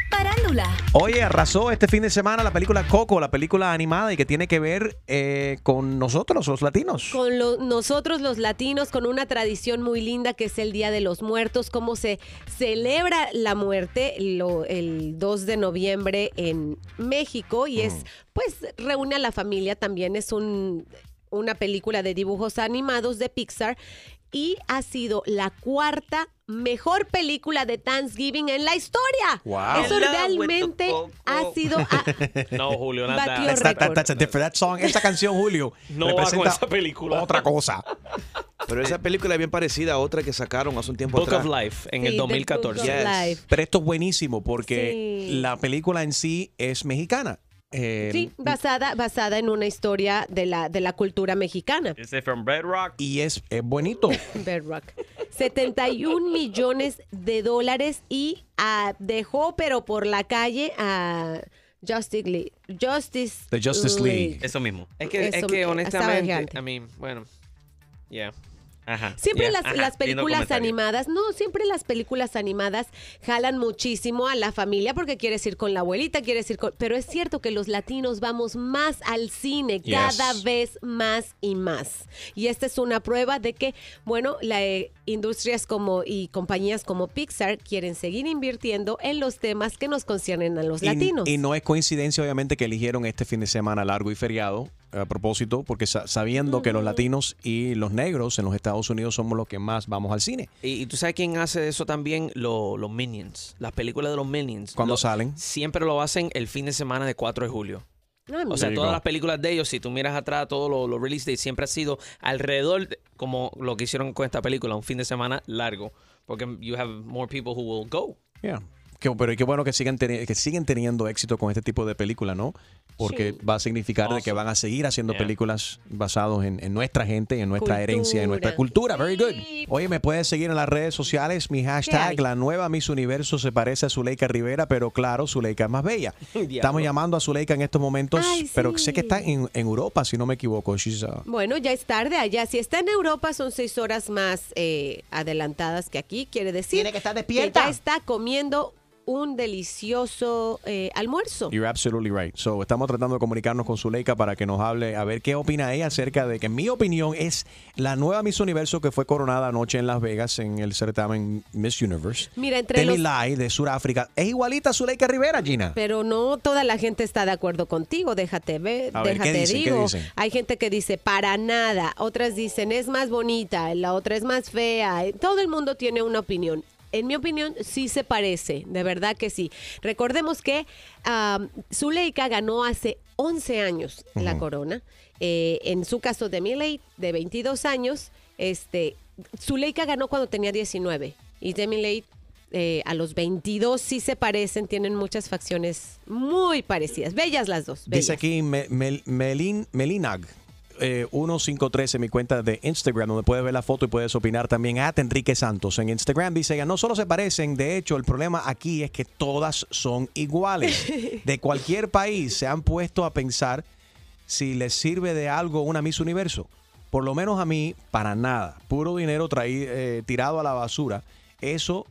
Parándula. Oye, arrasó este fin de semana la película Coco, la película animada y que tiene que ver eh, con nosotros, los latinos. Con lo- nosotros los latinos, con una tradición muy linda que es el Día de los Muertos, cómo se celebra la muerte lo- el 2 de noviembre en México y es, pues, reúne a la familia también, es un, una película de dibujos animados de Pixar y ha sido la cuarta mejor película de Thanksgiving en la historia. Wow. Eso realmente ha sido... ah, No, Julio, nada. That's, that- that- that's a different- that song, esa canción, Julio, No va con representa esa película. otra cosa. Pero esa película es bien parecida a otra que sacaron hace un tiempo Book atrás. of Life en Sí, el The 2014. Book of Life. Pero esto es buenísimo porque Sí. la película en sí es mexicana. Eh, Sí, basada, basada en una historia de la, de la cultura mexicana. Is it from Red Rock? Y es, es bonito. Bedrock. 71 millones de dólares y ah, dejó, pero por la calle, a Justice League. Justice, The Justice League. Eso mismo. Es que, es que honestamente, gigante. I mean, bueno, yeah. Ajá. Siempre Yeah. las, Ajá, las lindo películas animadas, no, siempre las películas animadas jalan muchísimo a la familia porque quieres ir con la abuelita, quieres ir con... Pero es cierto que los latinos vamos más al cine, Yes. cada vez más y más. Y esta es una prueba de que, bueno, las industrias como y compañías como Pixar quieren seguir invirtiendo en los temas que nos conciernen a los Y- latinos. Y, no es coincidencia, obviamente, que eligieron este fin de semana largo y feriado a propósito, porque sa- sabiendo que los latinos y los negros en los Estados Unidos somos los que más vamos al cine. Y, y tú sabes quién hace eso también, Lo- los Minions, las películas de los Minions. ¿Cuándo Lo- salen? Siempre lo hacen el fin de semana de 4 de julio. Ah, O sea, todas las películas de ellos, si tú miras atrás, todos los los release dates siempre ha sido alrededor, de- como lo que hicieron con esta película, un fin de semana largo. Porque you have more people who will go. Yeah. Qué- pero qué bueno que sigan, que siguen teniendo éxito con este tipo de película, ¿no? Porque va a significar de que van a seguir haciendo Yeah. películas basadas en, en nuestra gente, en nuestra herencia, en nuestra Cultura. cultura. Very good. Oye, me puedes seguir en las redes sociales. Mi hashtag, la nueva Miss Universo se parece a Zuleika Rivera, pero claro, Zuleika es más bella. Estamos llamando a Zuleika en estos momentos, Ay, pero sí. sé que está en, en Europa, si no me equivoco. Uh, Bueno, ya es tarde allá. Si está en Europa, son seis horas más eh, adelantadas que aquí. Quiere decir Tiene que estar despierta. ya está comiendo un delicioso eh, almuerzo. You're absolutely right. So, estamos tratando de comunicarnos con Zuleika para que nos hable, a ver qué opina ella acerca de que, en mi opinión, es la nueva Miss Universo que fue coronada anoche en Las Vegas en el certamen Miss Universe. Mira, entre los... Lai de Sudáfrica. Es igualita a Zuleika Rivera, Gina. Pero no toda la gente está de acuerdo contigo, déjate ver, A ver, déjate ¿qué dicen? ¿Qué digo. dicen? Hay gente que dice para nada, otras dicen es más bonita, la otra es más fea. Todo el mundo tiene una opinión. En mi opinión, sí se parece, de verdad que sí. Recordemos que um, Zuleika ganó hace 11 años la corona. Eh, en su caso de Miley, de 22 años, este, Zuleika ganó cuando tenía 19 y Demi Leigh eh, a los 22 sí se parecen, tienen muchas facciones muy parecidas. Bellas las dos. Dice aquí Me- Mel- Melin, Melinag. Eh, 1513 en mi cuenta de Instagram, donde puedes ver la foto y puedes opinar también a Enrique Santos. En Instagram dice ella, no solo se parecen, de hecho, el problema aquí es que todas son iguales. De cualquier país se han puesto a pensar si les sirve de algo una Miss Universo. Por lo menos a mí, para nada. Puro dinero traí- eh, tirado a la basura. Eso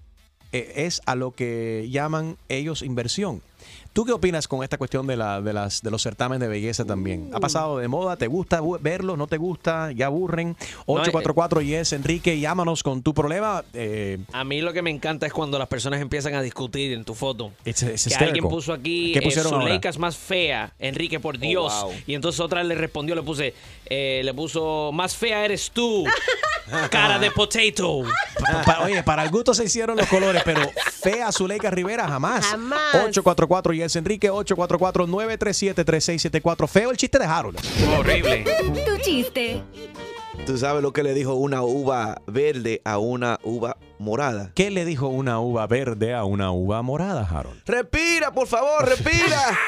eh, es a lo que llaman ellos inversión. ¿Tú qué opinas con esta cuestión de, la, de, las, de los certámenes de belleza también? ¿Ha pasado de moda? ¿Te gusta bu- verlo? ¿No te gusta? ¿Ya aburren? 844 yes Enrique, llámanos con tu problema. Eh, A mí lo que me encanta es cuando las personas empiezan a discutir en tu foto. it's- it's que alguien puso aquí ¿Qué eh, pusieron ahora? Zuleika es más fea, Enrique, por Dios. wow. Y entonces otra le respondió, le puse, eh, le puso, más fea eres tú, cara de potato. Pa- pa- oye, para el gusto se hicieron los colores, pero fea Zuleika Rivera jamás. Jamás. 844 yes Enrique, 844-937-3674. Feo el chiste de Harold. Horrible. Tu chiste. ¿Tú sabes lo que le dijo una uva verde a una uva morada? ¿Qué le dijo una uva verde a una uva morada, Harold? Respira, por favor, respira.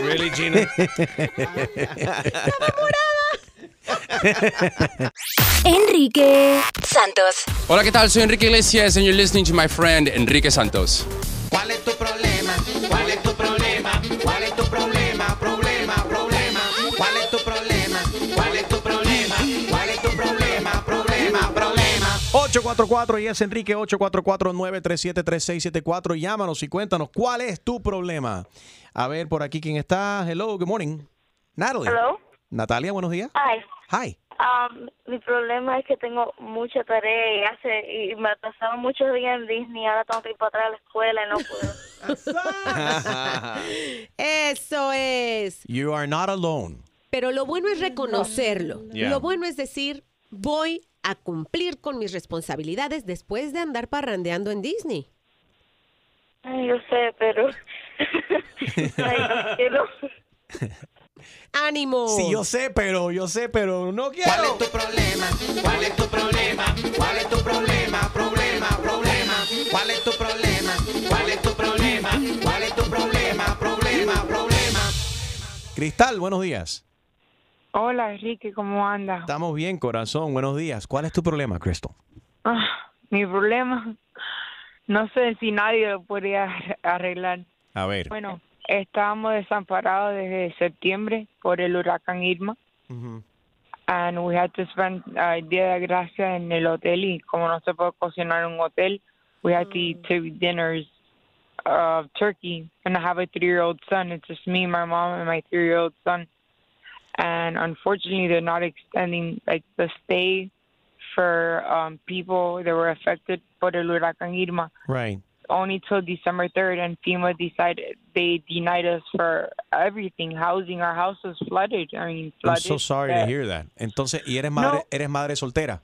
Really, Gina? Enrique Santos. Hola, ¿qué tal? Soy Enrique Iglesias and you're listening to my friend Enrique Santos. ¿Cuál es tu problema? ¿Cuál es tu problema? ¿Cuál es tu problema? Problema, problema. ¿Cuál es tu problema? ¿Cuál es tu problema? ¿Cuál es tu problema? Problema, problema. 844 y es Enrique 844-937-3674. Llámanos y cuéntanos cuál es tu problema. A ver, por aquí quién está. Hello, good morning. Natalie. Hello. Natalia, buenos días. Hi. Hi. Um, mi problema es que tengo mucha tarea y hace y me pasaron muchos días en Disney. Ahora tengo que ir para atrás a la escuela y no puedo. Eso es. You are not alone. Pero lo bueno es reconocerlo. Yeah. Lo bueno es decir, voy a cumplir con mis responsabilidades después de andar parrandeando en Disney. Ay, yo sé, pero Ay. ¡Ánimo! Sí, yo sé, pero yo sé, pero no quiero. ¿Cuál es tu problema? ¿Cuál es tu problema? ¿Cuál es tu problema? Problema, problema. ¿Cuál es tu problema? ¿Cuál es tu problema? ¿Cuál es tu problema? Problema, problema. Cristal, buenos días. Hola, Enrique, ¿cómo anda? Estamos bien, corazón. Buenos días. ¿Cuál es tu problema, Crystal? Ah, mi problema, no sé si nadie lo podría arreglar. A ver. Bueno, estábamos desamparados desde septiembre por el huracán Irma. And we had to spend uh, Día de Gracia en el hotel y como no se puede cocinar en un hotel, we had to eat two dinners of turkey. And I have a three-year-old son. It's just me, my mom, and my three-year-old son. And unfortunately, they're not extending like the stay for um, people that were affected por el huracán Irma Right. Only till December 3rd, and FEMA decided they denied us for everything. Housing, our house was flooded. I mean, I'm so sorry to hear that. Entonces, ¿y eres madre, eres madre soltera?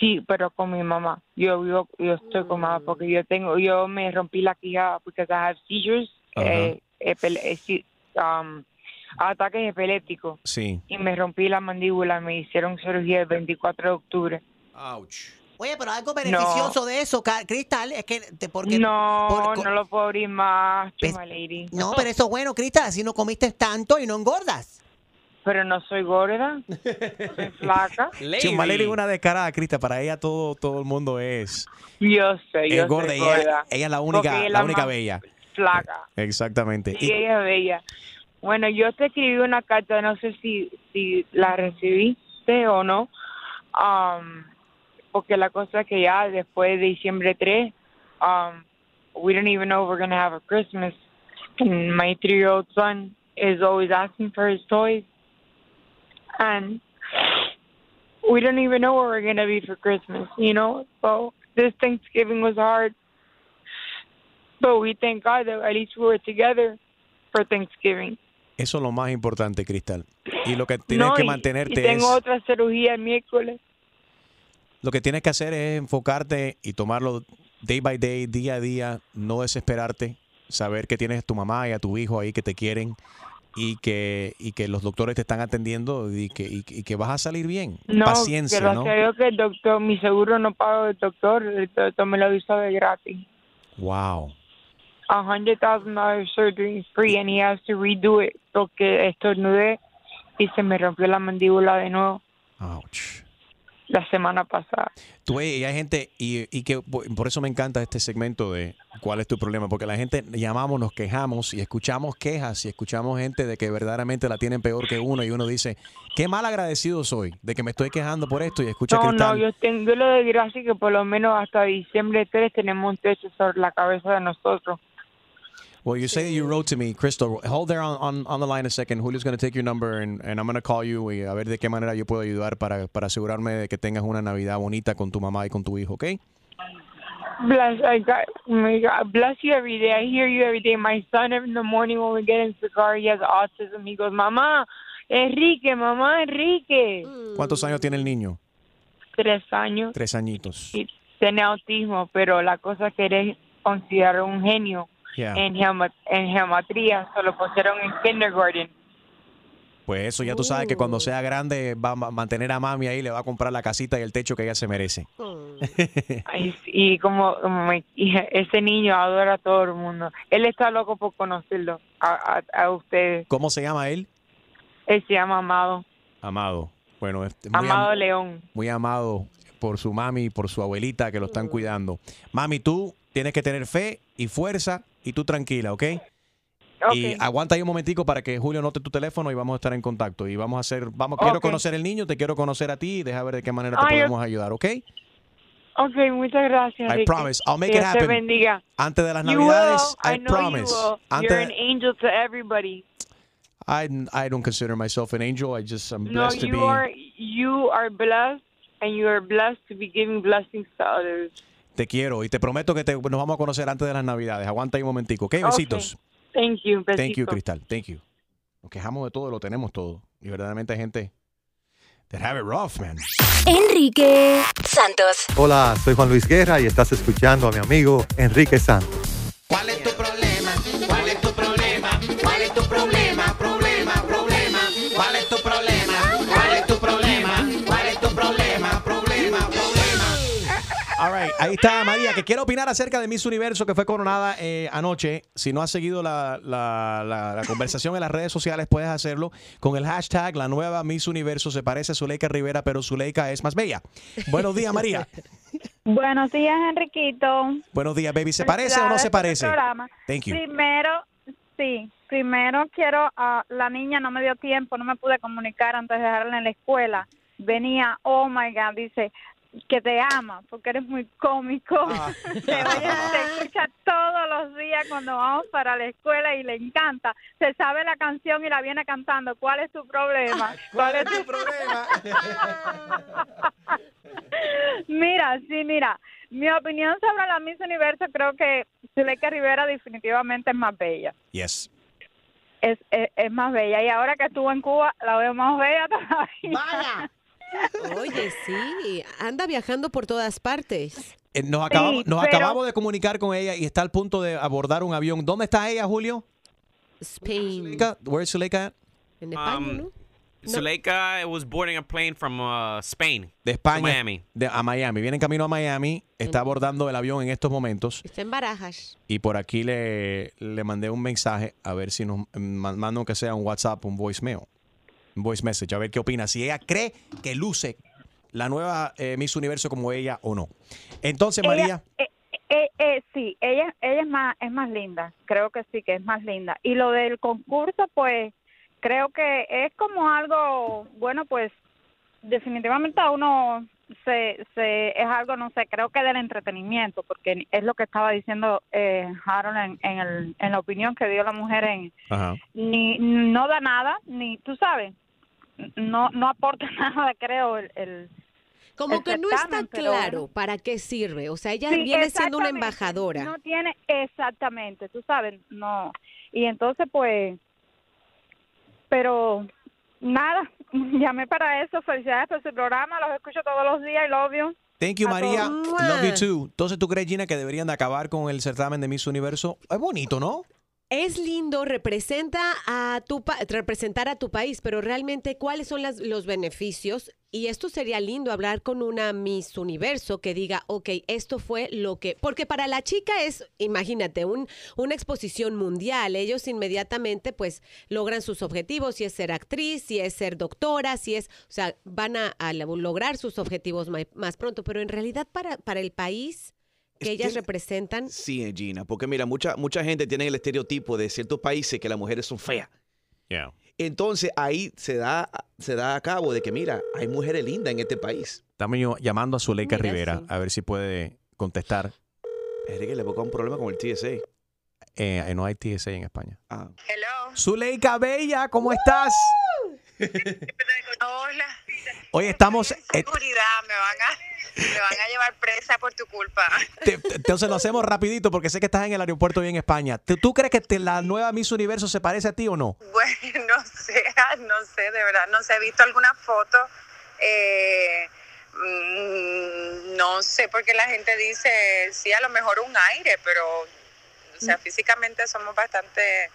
Sí, pero con mi mamá. Yo vivo, yo estoy con mamá porque yo tengo, yo me rompí la quijada because I have seizures, eh, eh, sí, um, ataques epilépticos. Sí. Y me rompí la mandíbula, me hicieron cirugía el 24 de octubre. Ouch. Oye, pero algo beneficioso de eso, Cristal, es que te, porque No, por- no lo puedo abrir más, Pues, chuma lady. no, pero eso es bueno, Cristal, así no comiste tanto y no engordas. Pero no soy gorda, soy flaca. Chumaleri es una descarada, Crista. Para ella todo, todo el mundo es, Yo sé, yo es gorda. soy y ella, gorda. ella es la única, es la la única bella. Flaca. Exactamente. Sí, Y- ella es bella. Bueno, yo te escribí una carta, no sé si, si la recibiste o no, um, porque la cosa es que ya después de diciembre 3, um, we don't even know if we're going to have a Christmas. And my three-year-old son is always asking for his toys. And we don't even know where we're going to be for Christmas, you know? So this Thanksgiving was hard. But we thank God that at least we were together for Thanksgiving. Eso es lo más importante, Cristal. Y lo que tienes No, que y- mantenerte y tengo es, otra cirugía el miércoles. Lo que tienes que hacer es enfocarte y tomarlo day by day, día a día, no desesperarte, saber que tienes tu mamá y a tu hijo ahí que te quieren, y que, y que los doctores te están atendiendo y que, y, y que vas a salir bien. No, Paciencia, gracias ¿no? a Dios que el doctor, mi seguro no paga el doctor, el doctor me lo hizo de gratis. Wow. A hundred thousand dollars surgery free and he has to redo it porque estornudé y se me rompió la mandíbula de nuevo. La semana pasada. Tú y hay gente, y, y que por eso me encanta este segmento de cuál es tu problema, porque la gente llamamos, nos quejamos y escuchamos quejas y escuchamos gente de que verdaderamente la tienen peor que uno y uno dice, qué mal agradecido soy de que me estoy quejando por esto y escucha No, no, Cristal. yo tengo lo de gracia que por lo menos hasta diciembre 3 tenemos un techo sobre la cabeza de nosotros. Well, you say that you wrote to me, Crystal. Hold there on, on, on the line a second. Julio's going to take your number and, and I'm going to call you y a ver de qué manera yo puedo ayudar para, para asegurarme de que tengas una Navidad bonita con tu mamá y con tu hijo, ¿ok? Bless, I got, oh my God, bless you every day. I hear you every day. My son in the morning when we get into the car, he has autism. He goes, Mamá, Enrique, mamá, Enrique. ¿Cuántos años tiene el niño? Tres años Tres añitos. y tiene autismo, pero la cosa es que eres considerado un genio Yeah. en, geoma- en geometría. Solo pusieron en kindergarten. Pues eso, ya tú sabes que cuando sea grande va a ma- mantener a mami ahí, le va a comprar la casita y el techo que ella se merece. Ay, y como, como ese niño adora a todo el mundo. Él está loco por conocerlo, a, a, a ustedes. ¿Cómo se llama él? Él se llama Amado. Amado. Bueno, este, muy, Amado am- León. muy amado por su mami y por su abuelita que lo están cuidando. Mami, tú tienes que tener fe y fuerza y tú tranquila, ¿ok? Y aguanta ahí un momentico para que Julio note tu teléfono y vamos a estar en contacto. Y vamos a hacer, vamos, quiero Ok. conocer el niño, te quiero conocer a ti y deja ver de qué manera te Ay, podemos ayudar, ¿ok? Ok, muchas gracias. I Ricky. promise, I'll make it Dios te happen. bendiga. Antes de las You navidades, will. I, I promise. You will. Antes You're an angel to everybody. I, I don't consider myself an angel. I just I'm No, blessed to you be. are you are blessed, and you are blessed to be giving blessings to others. Te quiero y te prometo que te- nos vamos a conocer antes de las navidades. Aguanta ahí un momentico, ¿ok? Besitos. Thank you. Thank you. Cristal. Thank you. Nos quejamos de todo, lo tenemos todo. Y verdaderamente hay gente that have it rough, man. Enrique Santos. Hola, soy Juan Luis Guerra y estás escuchando a mi amigo Enrique Santos. ¿Cuál es tu problema? ¿Cuál es tu problema? ¿Cuál es tu problema? Problema, problema. Ahí está María, que quiere opinar acerca de Miss Universo que fue coronada eh, anoche. Si no has seguido la, la- la- la conversación en las redes sociales, puedes hacerlo con el hashtag La Nueva Miss Universo. Se parece a Zuleika Rivera, pero Zuleika es más bella. Buenos días, María. Buenos días, Enriquito. Buenos días, baby. ¿Se parece o no se parece? programa. Thank you. Primero, sí, primero quiero, a la niña no me dio tiempo, no me pude comunicar antes de dejarla en la escuela. Venía, oh my God, dice que te ama porque eres muy cómico. Ah. te, escucha todos los días cuando vamos para la escuela y le encanta. Se sabe la canción y la viene cantando. ¿Cuál es tu problema? ¿Cuál es tu problema? Mira, sí, mira. Mi opinión sobre la Miss Universo creo que Zuleika Rivera definitivamente es más bella. Yes. Es, es, es más bella. Y ahora que estuvo en Cuba, la veo más bella todavía. Oye, sí, anda viajando por todas partes. Eh, nos acabamos, nos pero- acabamos de comunicar con ella y está al punto de abordar un avión. ¿Dónde está ella, Julio? Spain. Where's Zuleika at? En Um, Zuleika was boarding a plane from uh, Spain. De España. To Miami. de- a Miami. Viene en camino a Miami. Está abordando el avión en estos momentos. Está en Barajas. Y por aquí le, le mandé un mensaje a ver si nos ma- manda aunque sea un WhatsApp, un voicemail. Voice message, a ver qué opina. Si ella cree que luce la nueva eh, Miss Universo como ella o no. Entonces, María. Eh, eh, eh, sí, ella, ella es más, es más linda. Creo que sí, que es más linda. Y lo del concurso, pues, creo que es como algo, bueno, pues, definitivamente a uno se, se es algo, no sé, creo que del entretenimiento, porque es lo que estaba diciendo eh, Harold en, en, el, en la opinión que dio la mujer en, Ajá. ni no da nada, ni tú sabes, no no aporta nada, creo, el, el Como el que no está claro bueno. para qué sirve. O sea, ella Sí, viene siendo una embajadora. No tiene, exactamente, tú sabes, no. Y entonces, pues, pero nada, llamé para eso. Felicidades por su programa, los escucho todos los días y lo obvio. Thank you, María. todos. Love you too. Entonces, ¿tú crees, Gina, que deberían de acabar con el certamen de Miss Universo? Es bonito, ¿no? Es lindo, representa a tu pa- representar a tu país, pero realmente cuáles son las- los beneficios. Y esto sería lindo hablar con una Miss Universo que diga, ok, esto fue lo que, porque para la chica es, imagínate, un, una exposición mundial. Ellos inmediatamente pues logran sus objetivos, si es ser actriz, si es ser doctora, si es, o sea, van a, a lograr sus objetivos ma- más pronto, pero en realidad para, para el país que ellas representan, Sí, Gina, porque mira, mucha, mucha gente tiene el estereotipo de ciertos países que las mujeres son feas. Entonces ahí se da, se da a cabo de que, mira, hay mujeres lindas en este país. Estamos yo llamando a Zuleika Mira Rivera a ver si puede contestar. Enrique le busca un problema con el TSA. Eh, no hay TSA en España. Ah. Zuleika Bella, ¿cómo estás? Hola. Hoy estamos... Seguridad, me van a, me van a llevar presa por tu culpa. te- te- entonces lo hacemos rapidito porque sé que estás en el aeropuerto y en España. ¿Tú, tú crees que te- la nueva Miss Universo se parece a ti o no? Bueno, no sé, no sé, de verdad, no sé, he visto alguna foto. eh, mm, no sé, porque la gente dice, sí, a lo mejor un aire, pero, o sea, físicamente somos bastante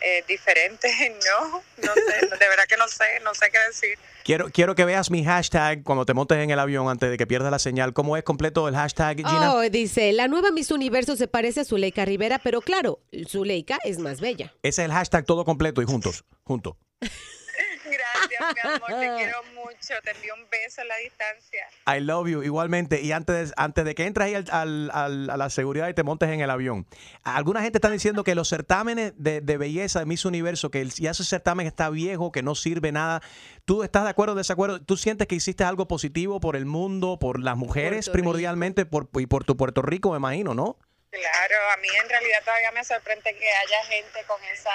eh, diferentes, ¿no? No sé, de verdad que no sé, no sé qué decir. Quiero, quiero que veas mi hashtag cuando te montes en el avión antes de que pierdas la señal. ¿Cómo es completo el hashtag, Gina? Oh, dice, la nueva Miss Universo se parece a Zuleika Rivera, pero claro, Zuleika es más bella. Ese es el hashtag todo completo y juntos, juntos. Gracias, mi amor, te quiero mucho, te envío un beso a la distancia. I love you, igualmente. Y antes, antes de que entres ahí al- al- al- a la seguridad y te montes en el avión, alguna gente está diciendo que los certámenes de, de belleza de Miss Universo, que el- ya ese certamen está viejo, que no sirve nada. ¿Tú estás de acuerdo o desacuerdo? ¿Tú sientes que hiciste algo positivo por el mundo, por las mujeres primordialmente por, y por tu Puerto Rico, me imagino, no? Claro, a mí en realidad todavía me sorprende que haya gente con esa,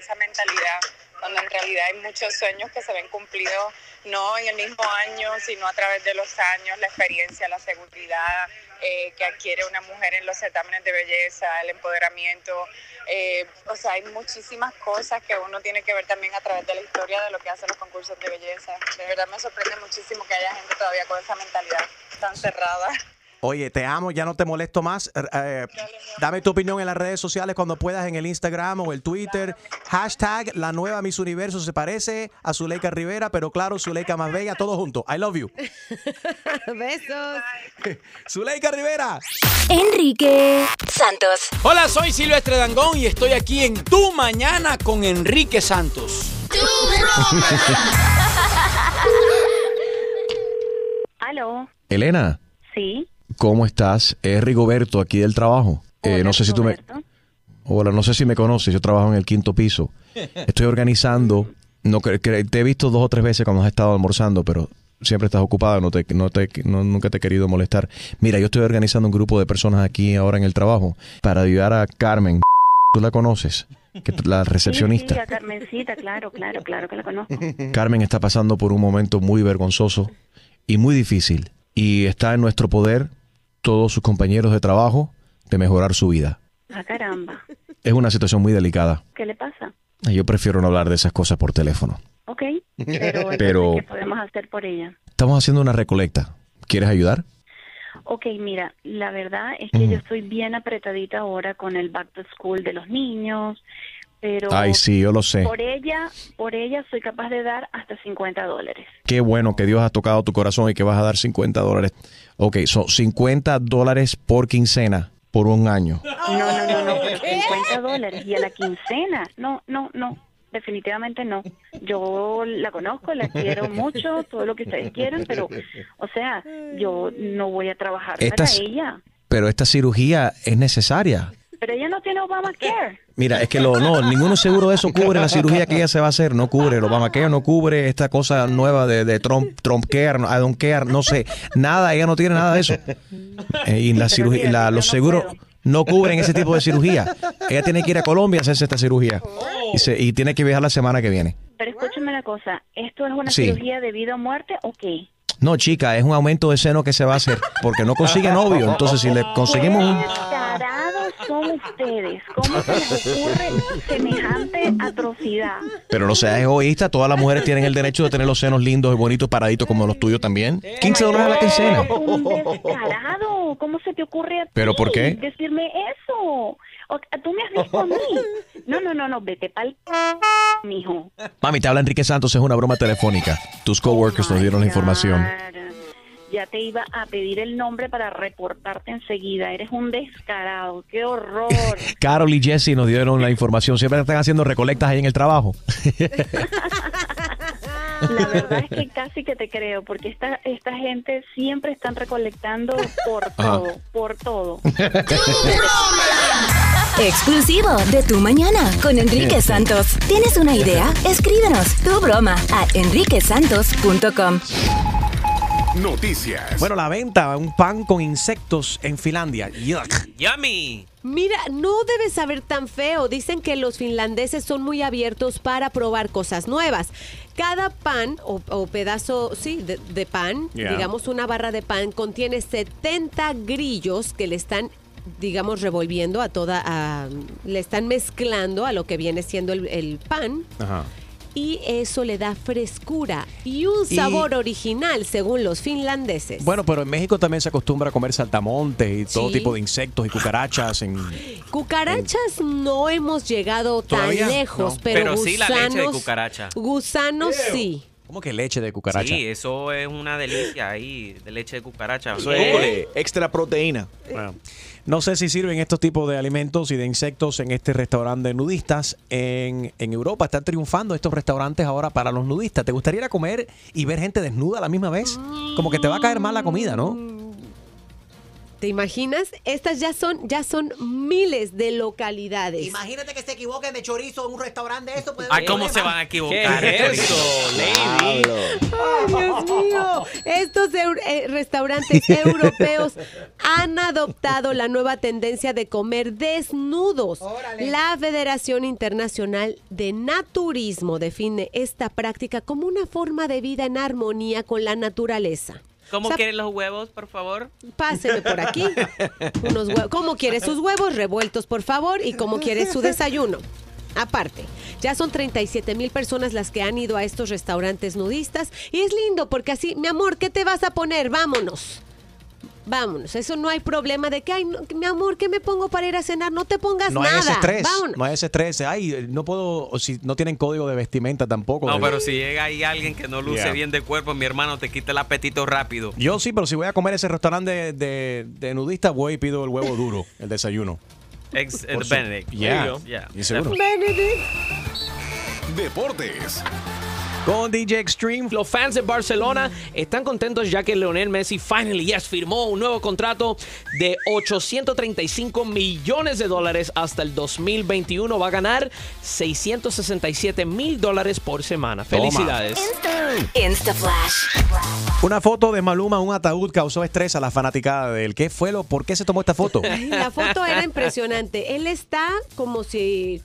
esa mentalidad, cuando en realidad hay muchos sueños que se ven cumplidos no en el mismo año, sino a través de los años, la experiencia, la seguridad eh, que adquiere una mujer en los certámenes de belleza, el empoderamiento. eh, o sea, hay muchísimas cosas que uno tiene que ver también a través de la historia de lo que hacen los concursos de belleza. De verdad me sorprende muchísimo que haya gente todavía con esa mentalidad tan cerrada. Oye, te amo, ya no te molesto más. Eh, eh, dame tu opinión en las redes sociales cuando puedas, en el Instagram o el Twitter. Hashtag la nueva Miss Universo se parece a Zuleika Rivera, pero claro, Zuleika más bella, todo junto. I love you. Besos. Zuleika Rivera. Enrique Santos. Hola, soy Silvestre Dangón y estoy aquí en Tu Mañana con Enrique Santos. Aló, Elena, sí. ¿Cómo estás? Es Rigoberto aquí del trabajo. Eh, no sé si tú me... Hola, no sé si me conoces, yo trabajo en el quinto piso. Estoy organizando, no te he visto dos o tres veces cuando has estado almorzando, pero siempre estás ocupado, no te, no te, no- nunca te he querido molestar. Mira, yo estoy organizando un grupo de personas aquí ahora en el trabajo para ayudar a Carmen. ¿Tú la conoces? Que la Sí, sí, recepcionista. a Carmencita, claro, claro, claro que la conozco. Carmen está pasando por un momento muy vergonzoso y muy difícil. Y está en nuestro poder, todos sus compañeros de trabajo, de mejorar su vida. Ah, caramba. Es una situación muy delicada. ¿Qué le pasa? Yo prefiero no hablar de esas cosas por teléfono. Ok, pero, ¿qué podemos hacer por ella? Estamos haciendo una recolecta. ¿Quieres ayudar? Ok, mira, la verdad es que yo estoy bien apretadita ahora con el back to school de los niños, pero Ay, sí, yo lo sé. por ella, por ella soy capaz de dar hasta 50 dólares. Qué bueno que Dios ha tocado tu corazón y que vas a dar 50 dólares. Ok, son 50 dólares por quincena por un año. No, no, no, no, pero 50 dólares y a la quincena. No, no, no, definitivamente no. Yo la conozco, la quiero mucho, todo lo que ustedes quieran, pero, o sea, yo no voy a trabajar Esta para ella. Pero esta cirugía es necesaria. Pero ella no tiene Obamacare. Mira, es que lo, no, ninguno seguro de eso cubre la cirugía que ella se va a hacer, no cubre, el Obamacare no cubre esta cosa nueva de, de Trump, Trump Care, no, I don't care, no sé, nada, ella no tiene nada de eso. Eh, y la cirugía, la- los seguros no cubren ese tipo de cirugía. Ella tiene que ir a Colombia a hacerse esta cirugía y, se- y tiene que viajar la semana que viene. Pero escúchame una cosa, ¿esto es una Sí. cirugía de vida o muerte o qué? No, chica, es un aumento de seno que se va a hacer porque no consigue novio. Entonces, si le conseguimos un... Son ustedes. ¿Cómo se les ocurre semejante atrocidad? Pero no seas egoísta, todas las mujeres tienen el derecho de tener los senos lindos y bonitos, paraditos como los tuyos también. 15 dólares a la quincena. Un descarado. ¿Cómo se te ocurre a ti ¿Pero por qué? decirme eso? O- Tú me has visto a mí. No, no, no, no, vete pa'l mijo. Mami, te habla Enrique Santos, es una broma telefónica. Tus coworkers nos dieron la información. Ya te iba a pedir el nombre para reportarte enseguida. Eres un descarado. ¡Qué horror! Carol y Jesse nos dieron la información. Siempre están haciendo recolectas ahí en el trabajo. La verdad es que casi que te creo, porque esta, esta gente siempre están recolectando por todo, por todo. Exclusivo de Tu Mañana con Enrique Santos. ¿Tienes una idea? Escríbenos tu broma a enriquesantos.com. Noticias. Bueno, la venta, un pan con insectos en Finlandia. Yuck. Yummy. Mira, no debe saber tan feo. Dicen que los finlandeses son muy abiertos para probar cosas nuevas. Cada pan o, o pedazo, sí, de, de pan, Yeah. digamos una barra de pan, contiene 70 grillos que le están digamos revolviendo a toda a- le están mezclando a lo que viene siendo el, el pan Ajá. Y eso le da frescura y un Y- sabor original según los finlandeses. Bueno, pero en México también se acostumbra a comer saltamontes y todo Sí. tipo de insectos y cucarachas. En... Cucarachas no hemos llegado tan lejos, No. pero, Pero sí la leche de gusanos- cucaracha. Gusanos sí. ¿Cómo que leche de cucaracha? Sí, eso es una delicia ahí, de leche de cucaracha. Eso es eh, extra proteína. Bueno, no sé si sirven estos tipos de alimentos y de insectos en este restaurante de nudistas. En, en Europa están triunfando estos restaurantes ahora para los nudistas. ¿Te gustaría comer y ver gente desnuda a la misma vez? Como que te va a caer mal la comida, ¿no? ¿Te imaginas? Estas ya son, ya son miles de localidades. Imagínate que se equivoquen de chorizo en un restaurante de eso. puede Ay, haber ¿cómo se van a equivocar? ¿Qué es eso, lady? Ay, Dios mío. Estos eh, restaurantes europeos han adoptado la nueva tendencia de comer desnudos. La Federación Internacional de Naturismo define esta práctica como una forma de vida en armonía con la naturaleza. ¿Cómo O sea, quieren los huevos, por favor? Páseme por aquí. Unos ¿Cómo quiere sus huevos? Revueltos, por favor. ¿Y cómo quiere su desayuno? Aparte, ya son 37 mil personas las que han ido a estos restaurantes nudistas. Y es lindo porque así, mi amor, ¿qué te vas a poner? Vámonos. Vámonos. Eso no hay problema de que, ay, no, mi amor, ¿qué me pongo para ir a cenar? No te pongas No hay nada. ese estrés. Vámonos. No hay ese estrés. Ay, no puedo, o si no tienen código de vestimenta tampoco. No, de- pero si llega ahí alguien que no luce Yeah. bien de cuerpo, mi hermano, te quita el apetito rápido. Yo sí, pero si voy a comer ese restaurante de, de, de nudistas, voy y pido el huevo duro, el desayuno. Ex el Benedict. Yeah. Go. Yeah. Y seguro. Deportes. Con DJ Extreme. Los fans de Barcelona están contentos ya que Leonel Messi finally yes firmó un nuevo contrato de 835 millones de dólares hasta el 2021. Va a ganar 667 mil dólares por semana. Felicidades. Una foto de Maluma, un ataúd causó estrés a la fanaticada de él. ¿Qué fue lo? ¿Por qué se tomó esta foto? Ay, La foto era impresionante. Él está como si,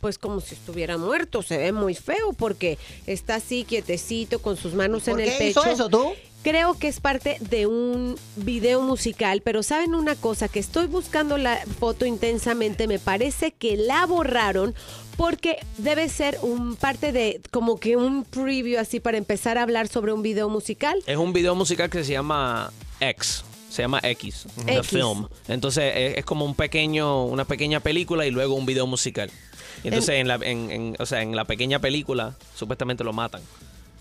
pues como si estuviera muerto. Se ve muy feo porque está así quietecito con sus manos ¿Por en el qué pecho. hizo eso tú? Creo que es parte de un video musical, pero saben una cosa, que estoy buscando la foto intensamente, me parece que la borraron porque debe ser un parte de como que un preview así para empezar a hablar sobre un video musical. Es un video musical que se llama X. Se llama X, The X. Film. Entonces es, es como un pequeño, una pequeña película y luego un video musical. Y entonces en, la, en, en- o sea, en la pequeña película supuestamente lo matan.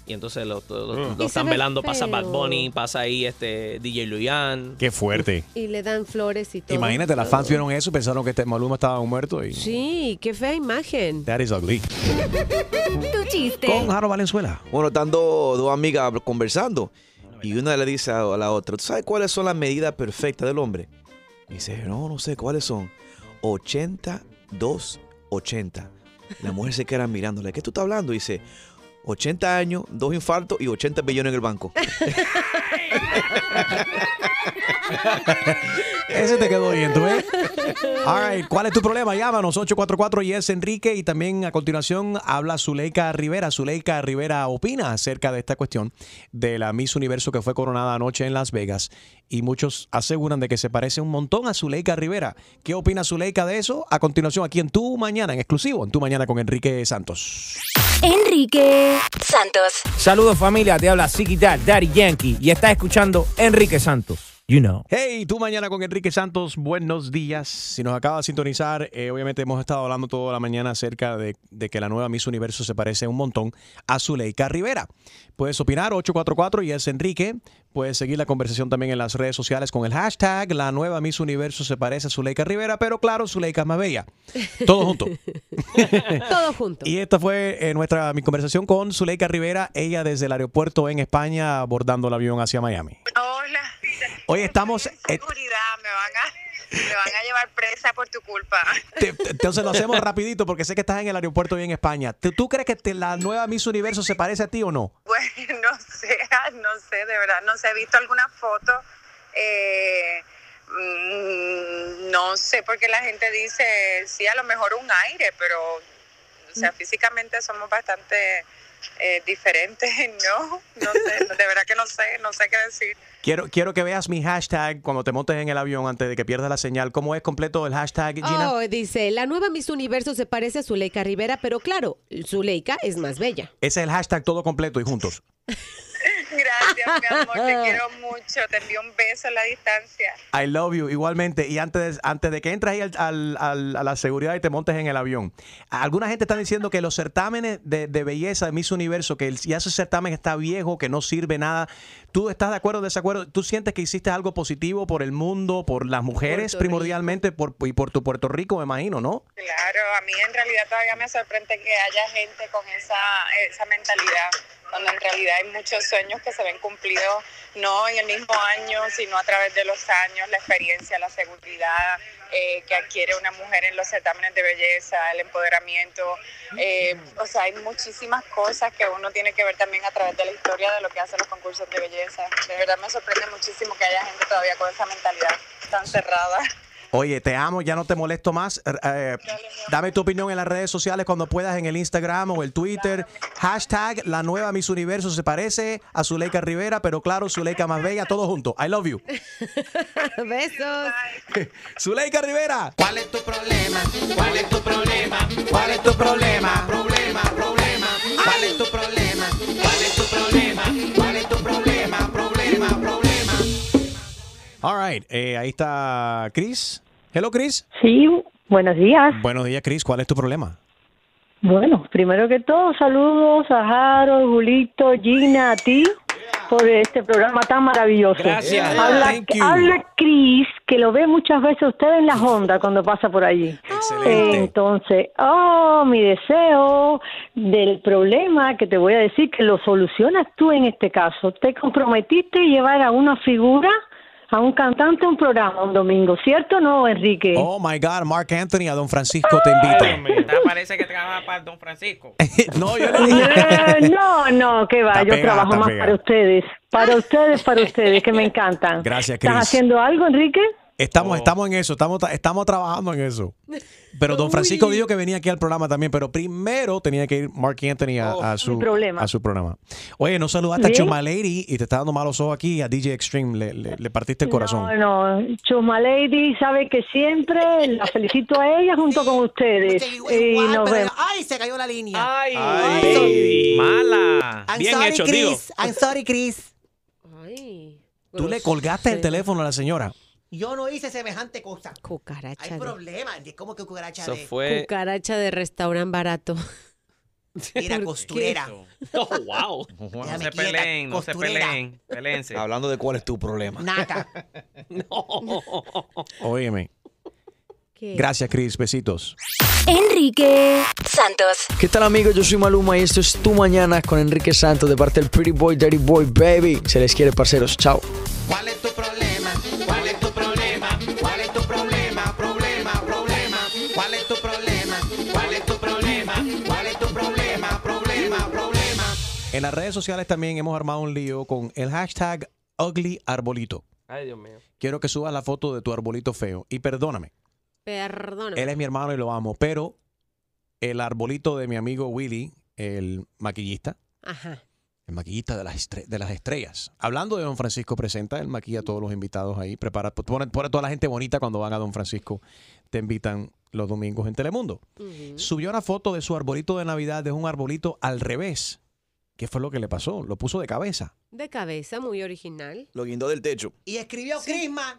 Y entonces lo, lo- lo. Y se están ve velando, pasa Bad. Bunny, pasa ahí este DJ Luyan. Qué fuerte. Y le dan flores y todo. Imagínate, las fans vieron eso y pensaron que este Maluma estaba muerto y... Sí, qué fea imagen. That is ugly. Tu chiste. Con Jaro Valenzuela. Bueno, están dos, dos amigas conversando y una le dice a la otra, ¿tú sabes cuáles son las medidas perfectas del hombre? Y dice, no, no sé, ¿cuáles son? 80, 2, 80. La mujer se queda mirándole, ¿qué tú estás hablando? Dice, 80 años, dos infartos y 80 billones en el banco. Ese te quedó bien, ¿tú ves? All right, ¿cuál es tu problema? Llámanos 844 y es Enrique y también a continuación habla Zuleika Rivera. Zuleika Rivera opina acerca de esta cuestión de la Miss Universo que fue coronada anoche en Las Vegas y muchos aseguran de que se parece un montón a Zuleika Rivera. ¿Qué opina Zuleika de eso? A continuación aquí en Tu Mañana, en exclusivo, en Tu Mañana con Enrique Santos. Enrique Santos. Saludos familia, te habla Dad, Daddy Yankee y estás escuchando Enrique Santos. You know. Hey, tú mañana con Enrique Santos, buenos días. Si nos acaba de sintonizar, eh, obviamente hemos estado hablando toda la mañana acerca de, de que la nueva Miss Universo se parece un montón a Zuleika Rivera. Puedes opinar 844 y es Enrique. Puedes seguir la conversación también en las redes sociales con el hashtag La nueva Miss Universo se parece a Zuleika Rivera, pero claro, Zuleika es más bella. Todo junto. Todo junto. Y esta fue eh, nuestra mi conversación con Zuleika Rivera, ella desde el aeropuerto en España abordando el avión hacia Miami. Hoy estamos... Seguridad, me van a, me van a llevar presa por tu culpa. Entonces lo hacemos rapidito porque sé que estás en el aeropuerto y en España. ¿Tú, tú crees que te- la nueva Miss Universo se parece a ti o no? Pues no sé, no sé, de verdad, no sé, he visto alguna foto, eh, mm, no sé, porque la gente dice, sí, a lo mejor un aire, pero, o sea, físicamente somos bastante eh, diferentes, ¿no? No sé, de verdad que no sé, no sé qué decir. Quiero, quiero que veas mi hashtag cuando te montes en el avión antes de que pierdas la señal. ¿Cómo es completo el hashtag, Gina? Oh, dice, la nueva Miss Universo se parece a Zuleika Rivera, pero claro, Zuleika es más bella. Ese es el hashtag todo completo y juntos. Gracias, mi amor, te quiero mucho, te envío un beso a la distancia. I love you, igualmente. Y antes, antes de que entres ahí al- al- al- a la seguridad y te montes en el avión, alguna gente está diciendo que los certámenes de, de belleza de Miss Universo, que el- ya ese certamen está viejo, que no sirve nada. ¿Tú estás de acuerdo o desacuerdo? ¿Tú sientes que hiciste algo positivo por el mundo, por las mujeres Puerto primordialmente por, y por tu Puerto Rico, me imagino, no? Claro, a mí en realidad todavía me sorprende que haya gente con esa, esa mentalidad, cuando en realidad hay muchos sueños que se ven cumplidos no en el mismo año, sino a través de los años, la experiencia, la seguridad eh, que adquiere una mujer en los certámenes de belleza, el empoderamiento. eh, o sea, hay muchísimas cosas que uno tiene que ver también a través de la historia de lo que hacen los concursos de belleza. De verdad me sorprende muchísimo que haya gente todavía con esa mentalidad tan cerrada. Oye, te amo, ya no te molesto más. Eh, eh, dame tu opinión en las redes sociales cuando puedas, en el Instagram o el Twitter. Hashtag la nueva Miss Universo se parece a Zuleika Rivera, pero claro, Zuleika más bella, todo junto. I love you. Besos. Zuleika Rivera. ¿Cuál es tu problema? ¿Cuál es tu problema? ¿Cuál es tu problema? Problema, problema. ¿Cuál es tu problema? ¿Cuál es tu problema? ¿Cuál es tu problema? Problema, problema. All right, eh, ahí está Chris. Hello, Chris. Sí, buenos días. Buenos días, Chris. ¿Cuál es tu problema? Bueno, primero que todo, saludos a Harold, Julito, Gina, a ti por este programa tan maravilloso. Gracias. Habla, habla Cris, que lo ve muchas veces usted en la Honda cuando pasa por allí. Excelente. Entonces, oh, mi deseo del problema que te voy a decir que lo solucionas tú en este caso. Te comprometiste a llevar a una figura, a un cantante, un programa un domingo, ¿cierto o no, Enrique? Oh my God, Mark Anthony, a Don Francisco te invita. Parece que trabaja para Don Francisco. no, yo Eh, no, no, que va, Está yo pegada, trabajo más pegada. para ustedes, para ustedes, para ustedes, que me encantan. Gracias, ¿Estás Chris. haciendo algo, Enrique? Estamos, estamos en eso, estamos, estamos trabajando en eso. Pero Don Francisco dijo que venía aquí al programa también, pero primero tenía que ir Mark Anthony a, a su, problema. a su programa. Oye, no saludaste a Bien. Chuma Lady y te está dando malos ojos aquí a DJ Extreme, le, le- le partiste el corazón. No, no, Chuma Lady sabe que siempre la felicito a ella junto con ustedes. y nos vemos. ¡Ay, se cayó la línea! Ay, Ay. mala. I'm Bien sorry, hecho, tío. Chris. I'm sorry, Chris. Tú le colgaste el teléfono a la señora. Yo no hice semejante cosa. Cucaracha. Hay de- problema. ¿Cómo que cucaracha Eso de...? fue. Cucaracha de restaurante barato. ¿Por costurera. Oh, wow. No Déjame se quieta, peleen, no se peleen. Peleense. Hablando de cuál es tu problema. Naca. Óyeme. Gracias, Chris. Besitos. Enrique Santos. ¿Qué tal amigos? Yo soy Maluma y esto es Tu Mañana con Enrique Santos de parte del Pretty Boy, Dirty Boy, Baby. Se les quiere, parceros. Chao. ¿Cuál es En las redes sociales también hemos armado un lío con el hashtag Ugly Arbolito. Ay, Dios mío. Quiero que subas la foto de tu arbolito feo. Y perdóname, Perdona. él es mi hermano y lo amo, pero el arbolito de mi amigo Willy, el maquillista, Ajá. el maquillista de las, estre- de las estrellas. Hablando de Don Francisco Presenta, él maquilla a todos los invitados ahí, prepara, pone, pone a toda la gente bonita cuando van a Don Francisco, te invitan los domingos en Telemundo. Subió una foto de su arbolito de Navidad, de un arbolito al revés. ¿Qué fue lo que le pasó? Lo puso de cabeza. De cabeza, muy original. Lo guindó del techo. Y escribió Christmas,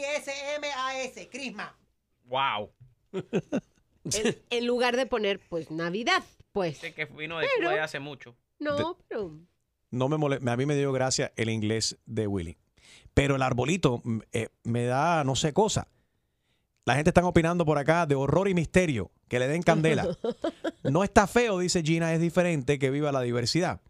C-R-I-S-M-A-S, Christmas. Wow. En, en lugar de poner, pues, Navidad, pues. Sé que vino de Pero- Cuba hace mucho. No, pero... No me mole- a mí me dio gracia el inglés de Willy. Pero el arbolito mm, eh, me da no sé cosa. La gente está opinando por acá de horror y misterio, que le den candela. No está feo, dice Gina, es diferente, que viva la diversidad.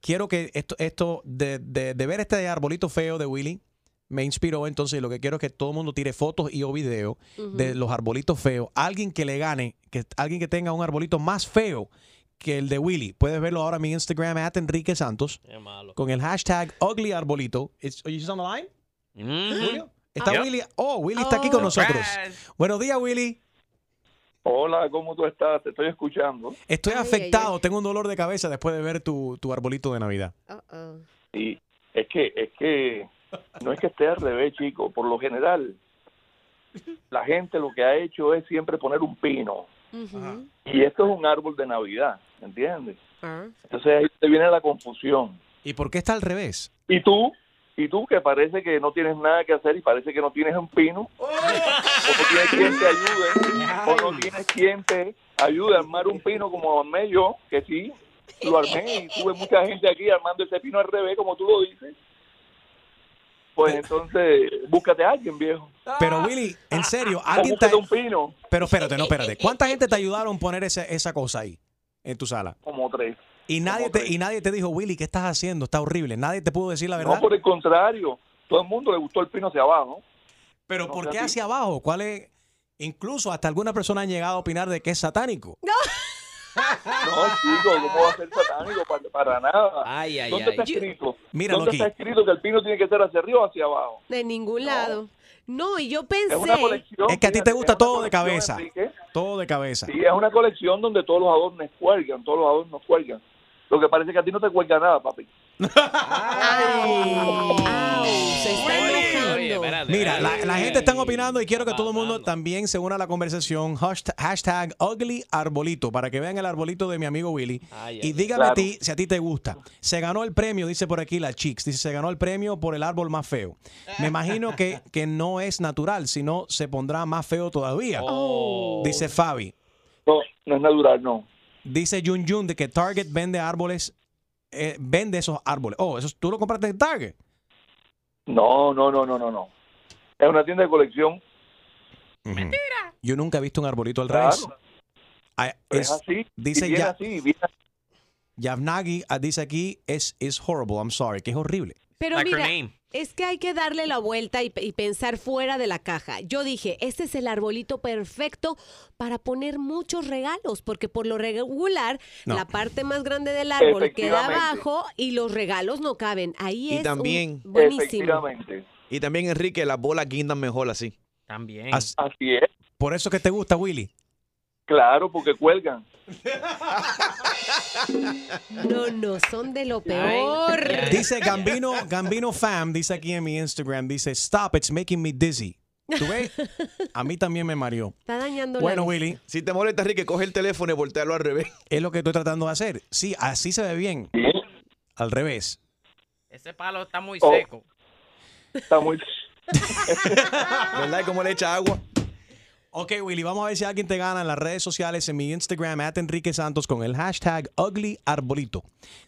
Quiero que esto, esto de, de- de ver este arbolito feo de Willy, me inspiró entonces lo que quiero es que todo el mundo tire fotos y o videos de los arbolitos feos. Alguien que le gane, que alguien que tenga un arbolito más feo que el de Willy. Puedes verlo ahora en mi Instagram, at Enrique Santos, Qué malo. con el hashtag ugly arbolito. You on the line? Julio? Está Yep. Willy. Oh, Willy está aquí con nosotros. Buenos días, Willy. Hola, ¿cómo tú estás? Te estoy escuchando. Estoy afectado, tengo un dolor de cabeza después de ver tu, tu arbolito de Navidad. Y es que, es que, no es que esté al revés, chico. Por lo general, la gente lo que ha hecho es siempre poner un pino. Y esto es un árbol de Navidad, ¿entiendes? Entonces ahí te viene la confusión. ¿Y por qué está al revés? Y tú, y tú que parece que no tienes nada que hacer y parece que no tienes un pino, o no tienes quien te ayude, o no tienes quien te ayude a armar un pino como armé yo, que sí, lo armé y tuve mucha gente aquí armando ese pino al revés, como tú lo dices. Pues entonces, búscate a alguien, viejo. Pero Willy, en serio, O alguien te... un pino, Pero espérate, no, espérate. ¿Cuánta gente te ayudaron a poner ese- esa cosa ahí en tu sala? como tres. Y nadie, te, y nadie te dijo, Willy, ¿qué estás haciendo? Está horrible. Nadie te pudo decir la verdad. No, por el contrario, todo el mundo le gustó el pino hacia abajo. Pero No ¿por qué hacia abajo? ¿Cuál es? Incluso hasta algunas personas han llegado a opinar de que es satánico. No, chico, ¿cómo va a ser satánico? Para, para nada. Ay, ay, ¿Dónde ay. está escrito? Míralo ¿Dónde está escrito que el pino tiene que ser hacia arriba o hacia abajo? De ningún lado. No, y yo Es una pensé... colección. Es que a ti te gusta es todo de cabeza. Enrique. Todo de cabeza. Sí, es una colección donde todos los adornos cuelgan, todos los adornos cuelgan. Lo que parece que a ti no te cuelga nada, papi. se está enojando. Mira, la, la gente está opinando y quiero que todo el mundo también se una a la conversación. Hashtag, hashtag ugly arbolito para que vean el arbolito de mi amigo Willy. Ay, y ay, dígame a ti si a ti te gusta. Se ganó el premio, dice por aquí la Chicks. Dice, se ganó el premio por el árbol más feo. Me imagino que, que no es natural, sino se pondrá más feo todavía. Oh. Dice Fabi. No, no es natural, no. Dice Jun Jun de que Target vende árboles, eh, vende esos árboles. Oh, eso tú lo compraste en Target. No, no, no, no, no, no. Es una tienda de colección. Yo nunca he visto un arbolito al Claro. revés. Ah, Pero es- es así. dice ya- así, Yavnagi ah, dice aquí es is horrible. I'm sorry, que es horrible. Pero Like mira, es que hay que darle la vuelta y, y pensar fuera de la caja. Yo dije, este es el arbolito perfecto para poner muchos regalos, porque por lo regular, No. la parte más grande del árbol queda abajo y los regalos no caben. Ahí Y es también, un- buenísimo. Y también, Enrique, las bolas guindan mejor así. También. As- Así es. Por eso que te gusta, Willy. Claro, porque cuelgan. No, no, son de lo peor. Dice Gambino, Gambino Fam, dice aquí en mi Instagram, dice, stop, it's making me dizzy. ¿Tú ves? A mí también me mareó. Está dañando Bueno, la Willy. Si te molesta, Enrique, coge el teléfono y voltealo al revés. Es lo que estoy tratando de hacer. Sí, así se ve bien. Al revés. Ese palo está muy Oh. seco. Está muy... ¿Verdad? ¿Y cómo le echa agua? Ok, Willy, vamos a ver si alguien te gana en las redes sociales, en mi Instagram, at Enrique Santos, con el hashtag Ugly Arbolito.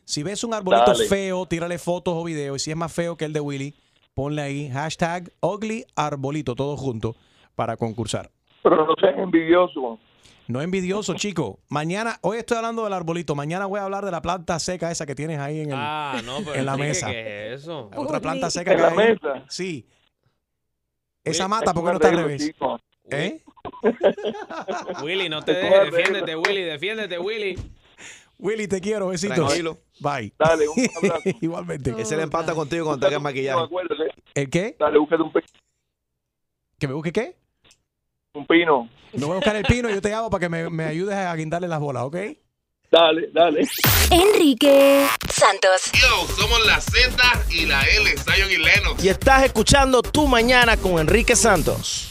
Si ves un arbolito Dale. feo, tírale fotos o videos. Y si es más feo que el de Willy, ponle ahí hashtag Ugly Arbolito, todo junto, para concursar. Pero no seas envidioso. No envidioso, chico. Mañana, hoy estoy hablando del arbolito. Mañana voy a hablar de la planta seca esa que tienes ahí en, el, Ah, no, pero en la mesa. ¿qué es eso? Otra planta seca ¿En que la hay. mesa? Sí. Esa Oye, mata, es ¿por qué un no está al revés? chico. ¿Eh? Willy, no te dejes. Defiéndete, Willy. Defiéndete, Willy. Willy, te quiero, besitos. Tranquilo. Bye. Dale, un abrazo. Igualmente. Ese le empata contigo cuando te hagas maquillaje. ¿El qué? Dale, búscate un, pi- ¿Que me busque qué? un pino. No voy a buscar el pino yo te llamo para que me, me ayudes a guindarle las bolas, ¿ok? Dale, dale. Enrique Santos. Yo, somos la Z y la L, Zion y Lennox. Y estás escuchando Tu Mañana con Enrique Santos.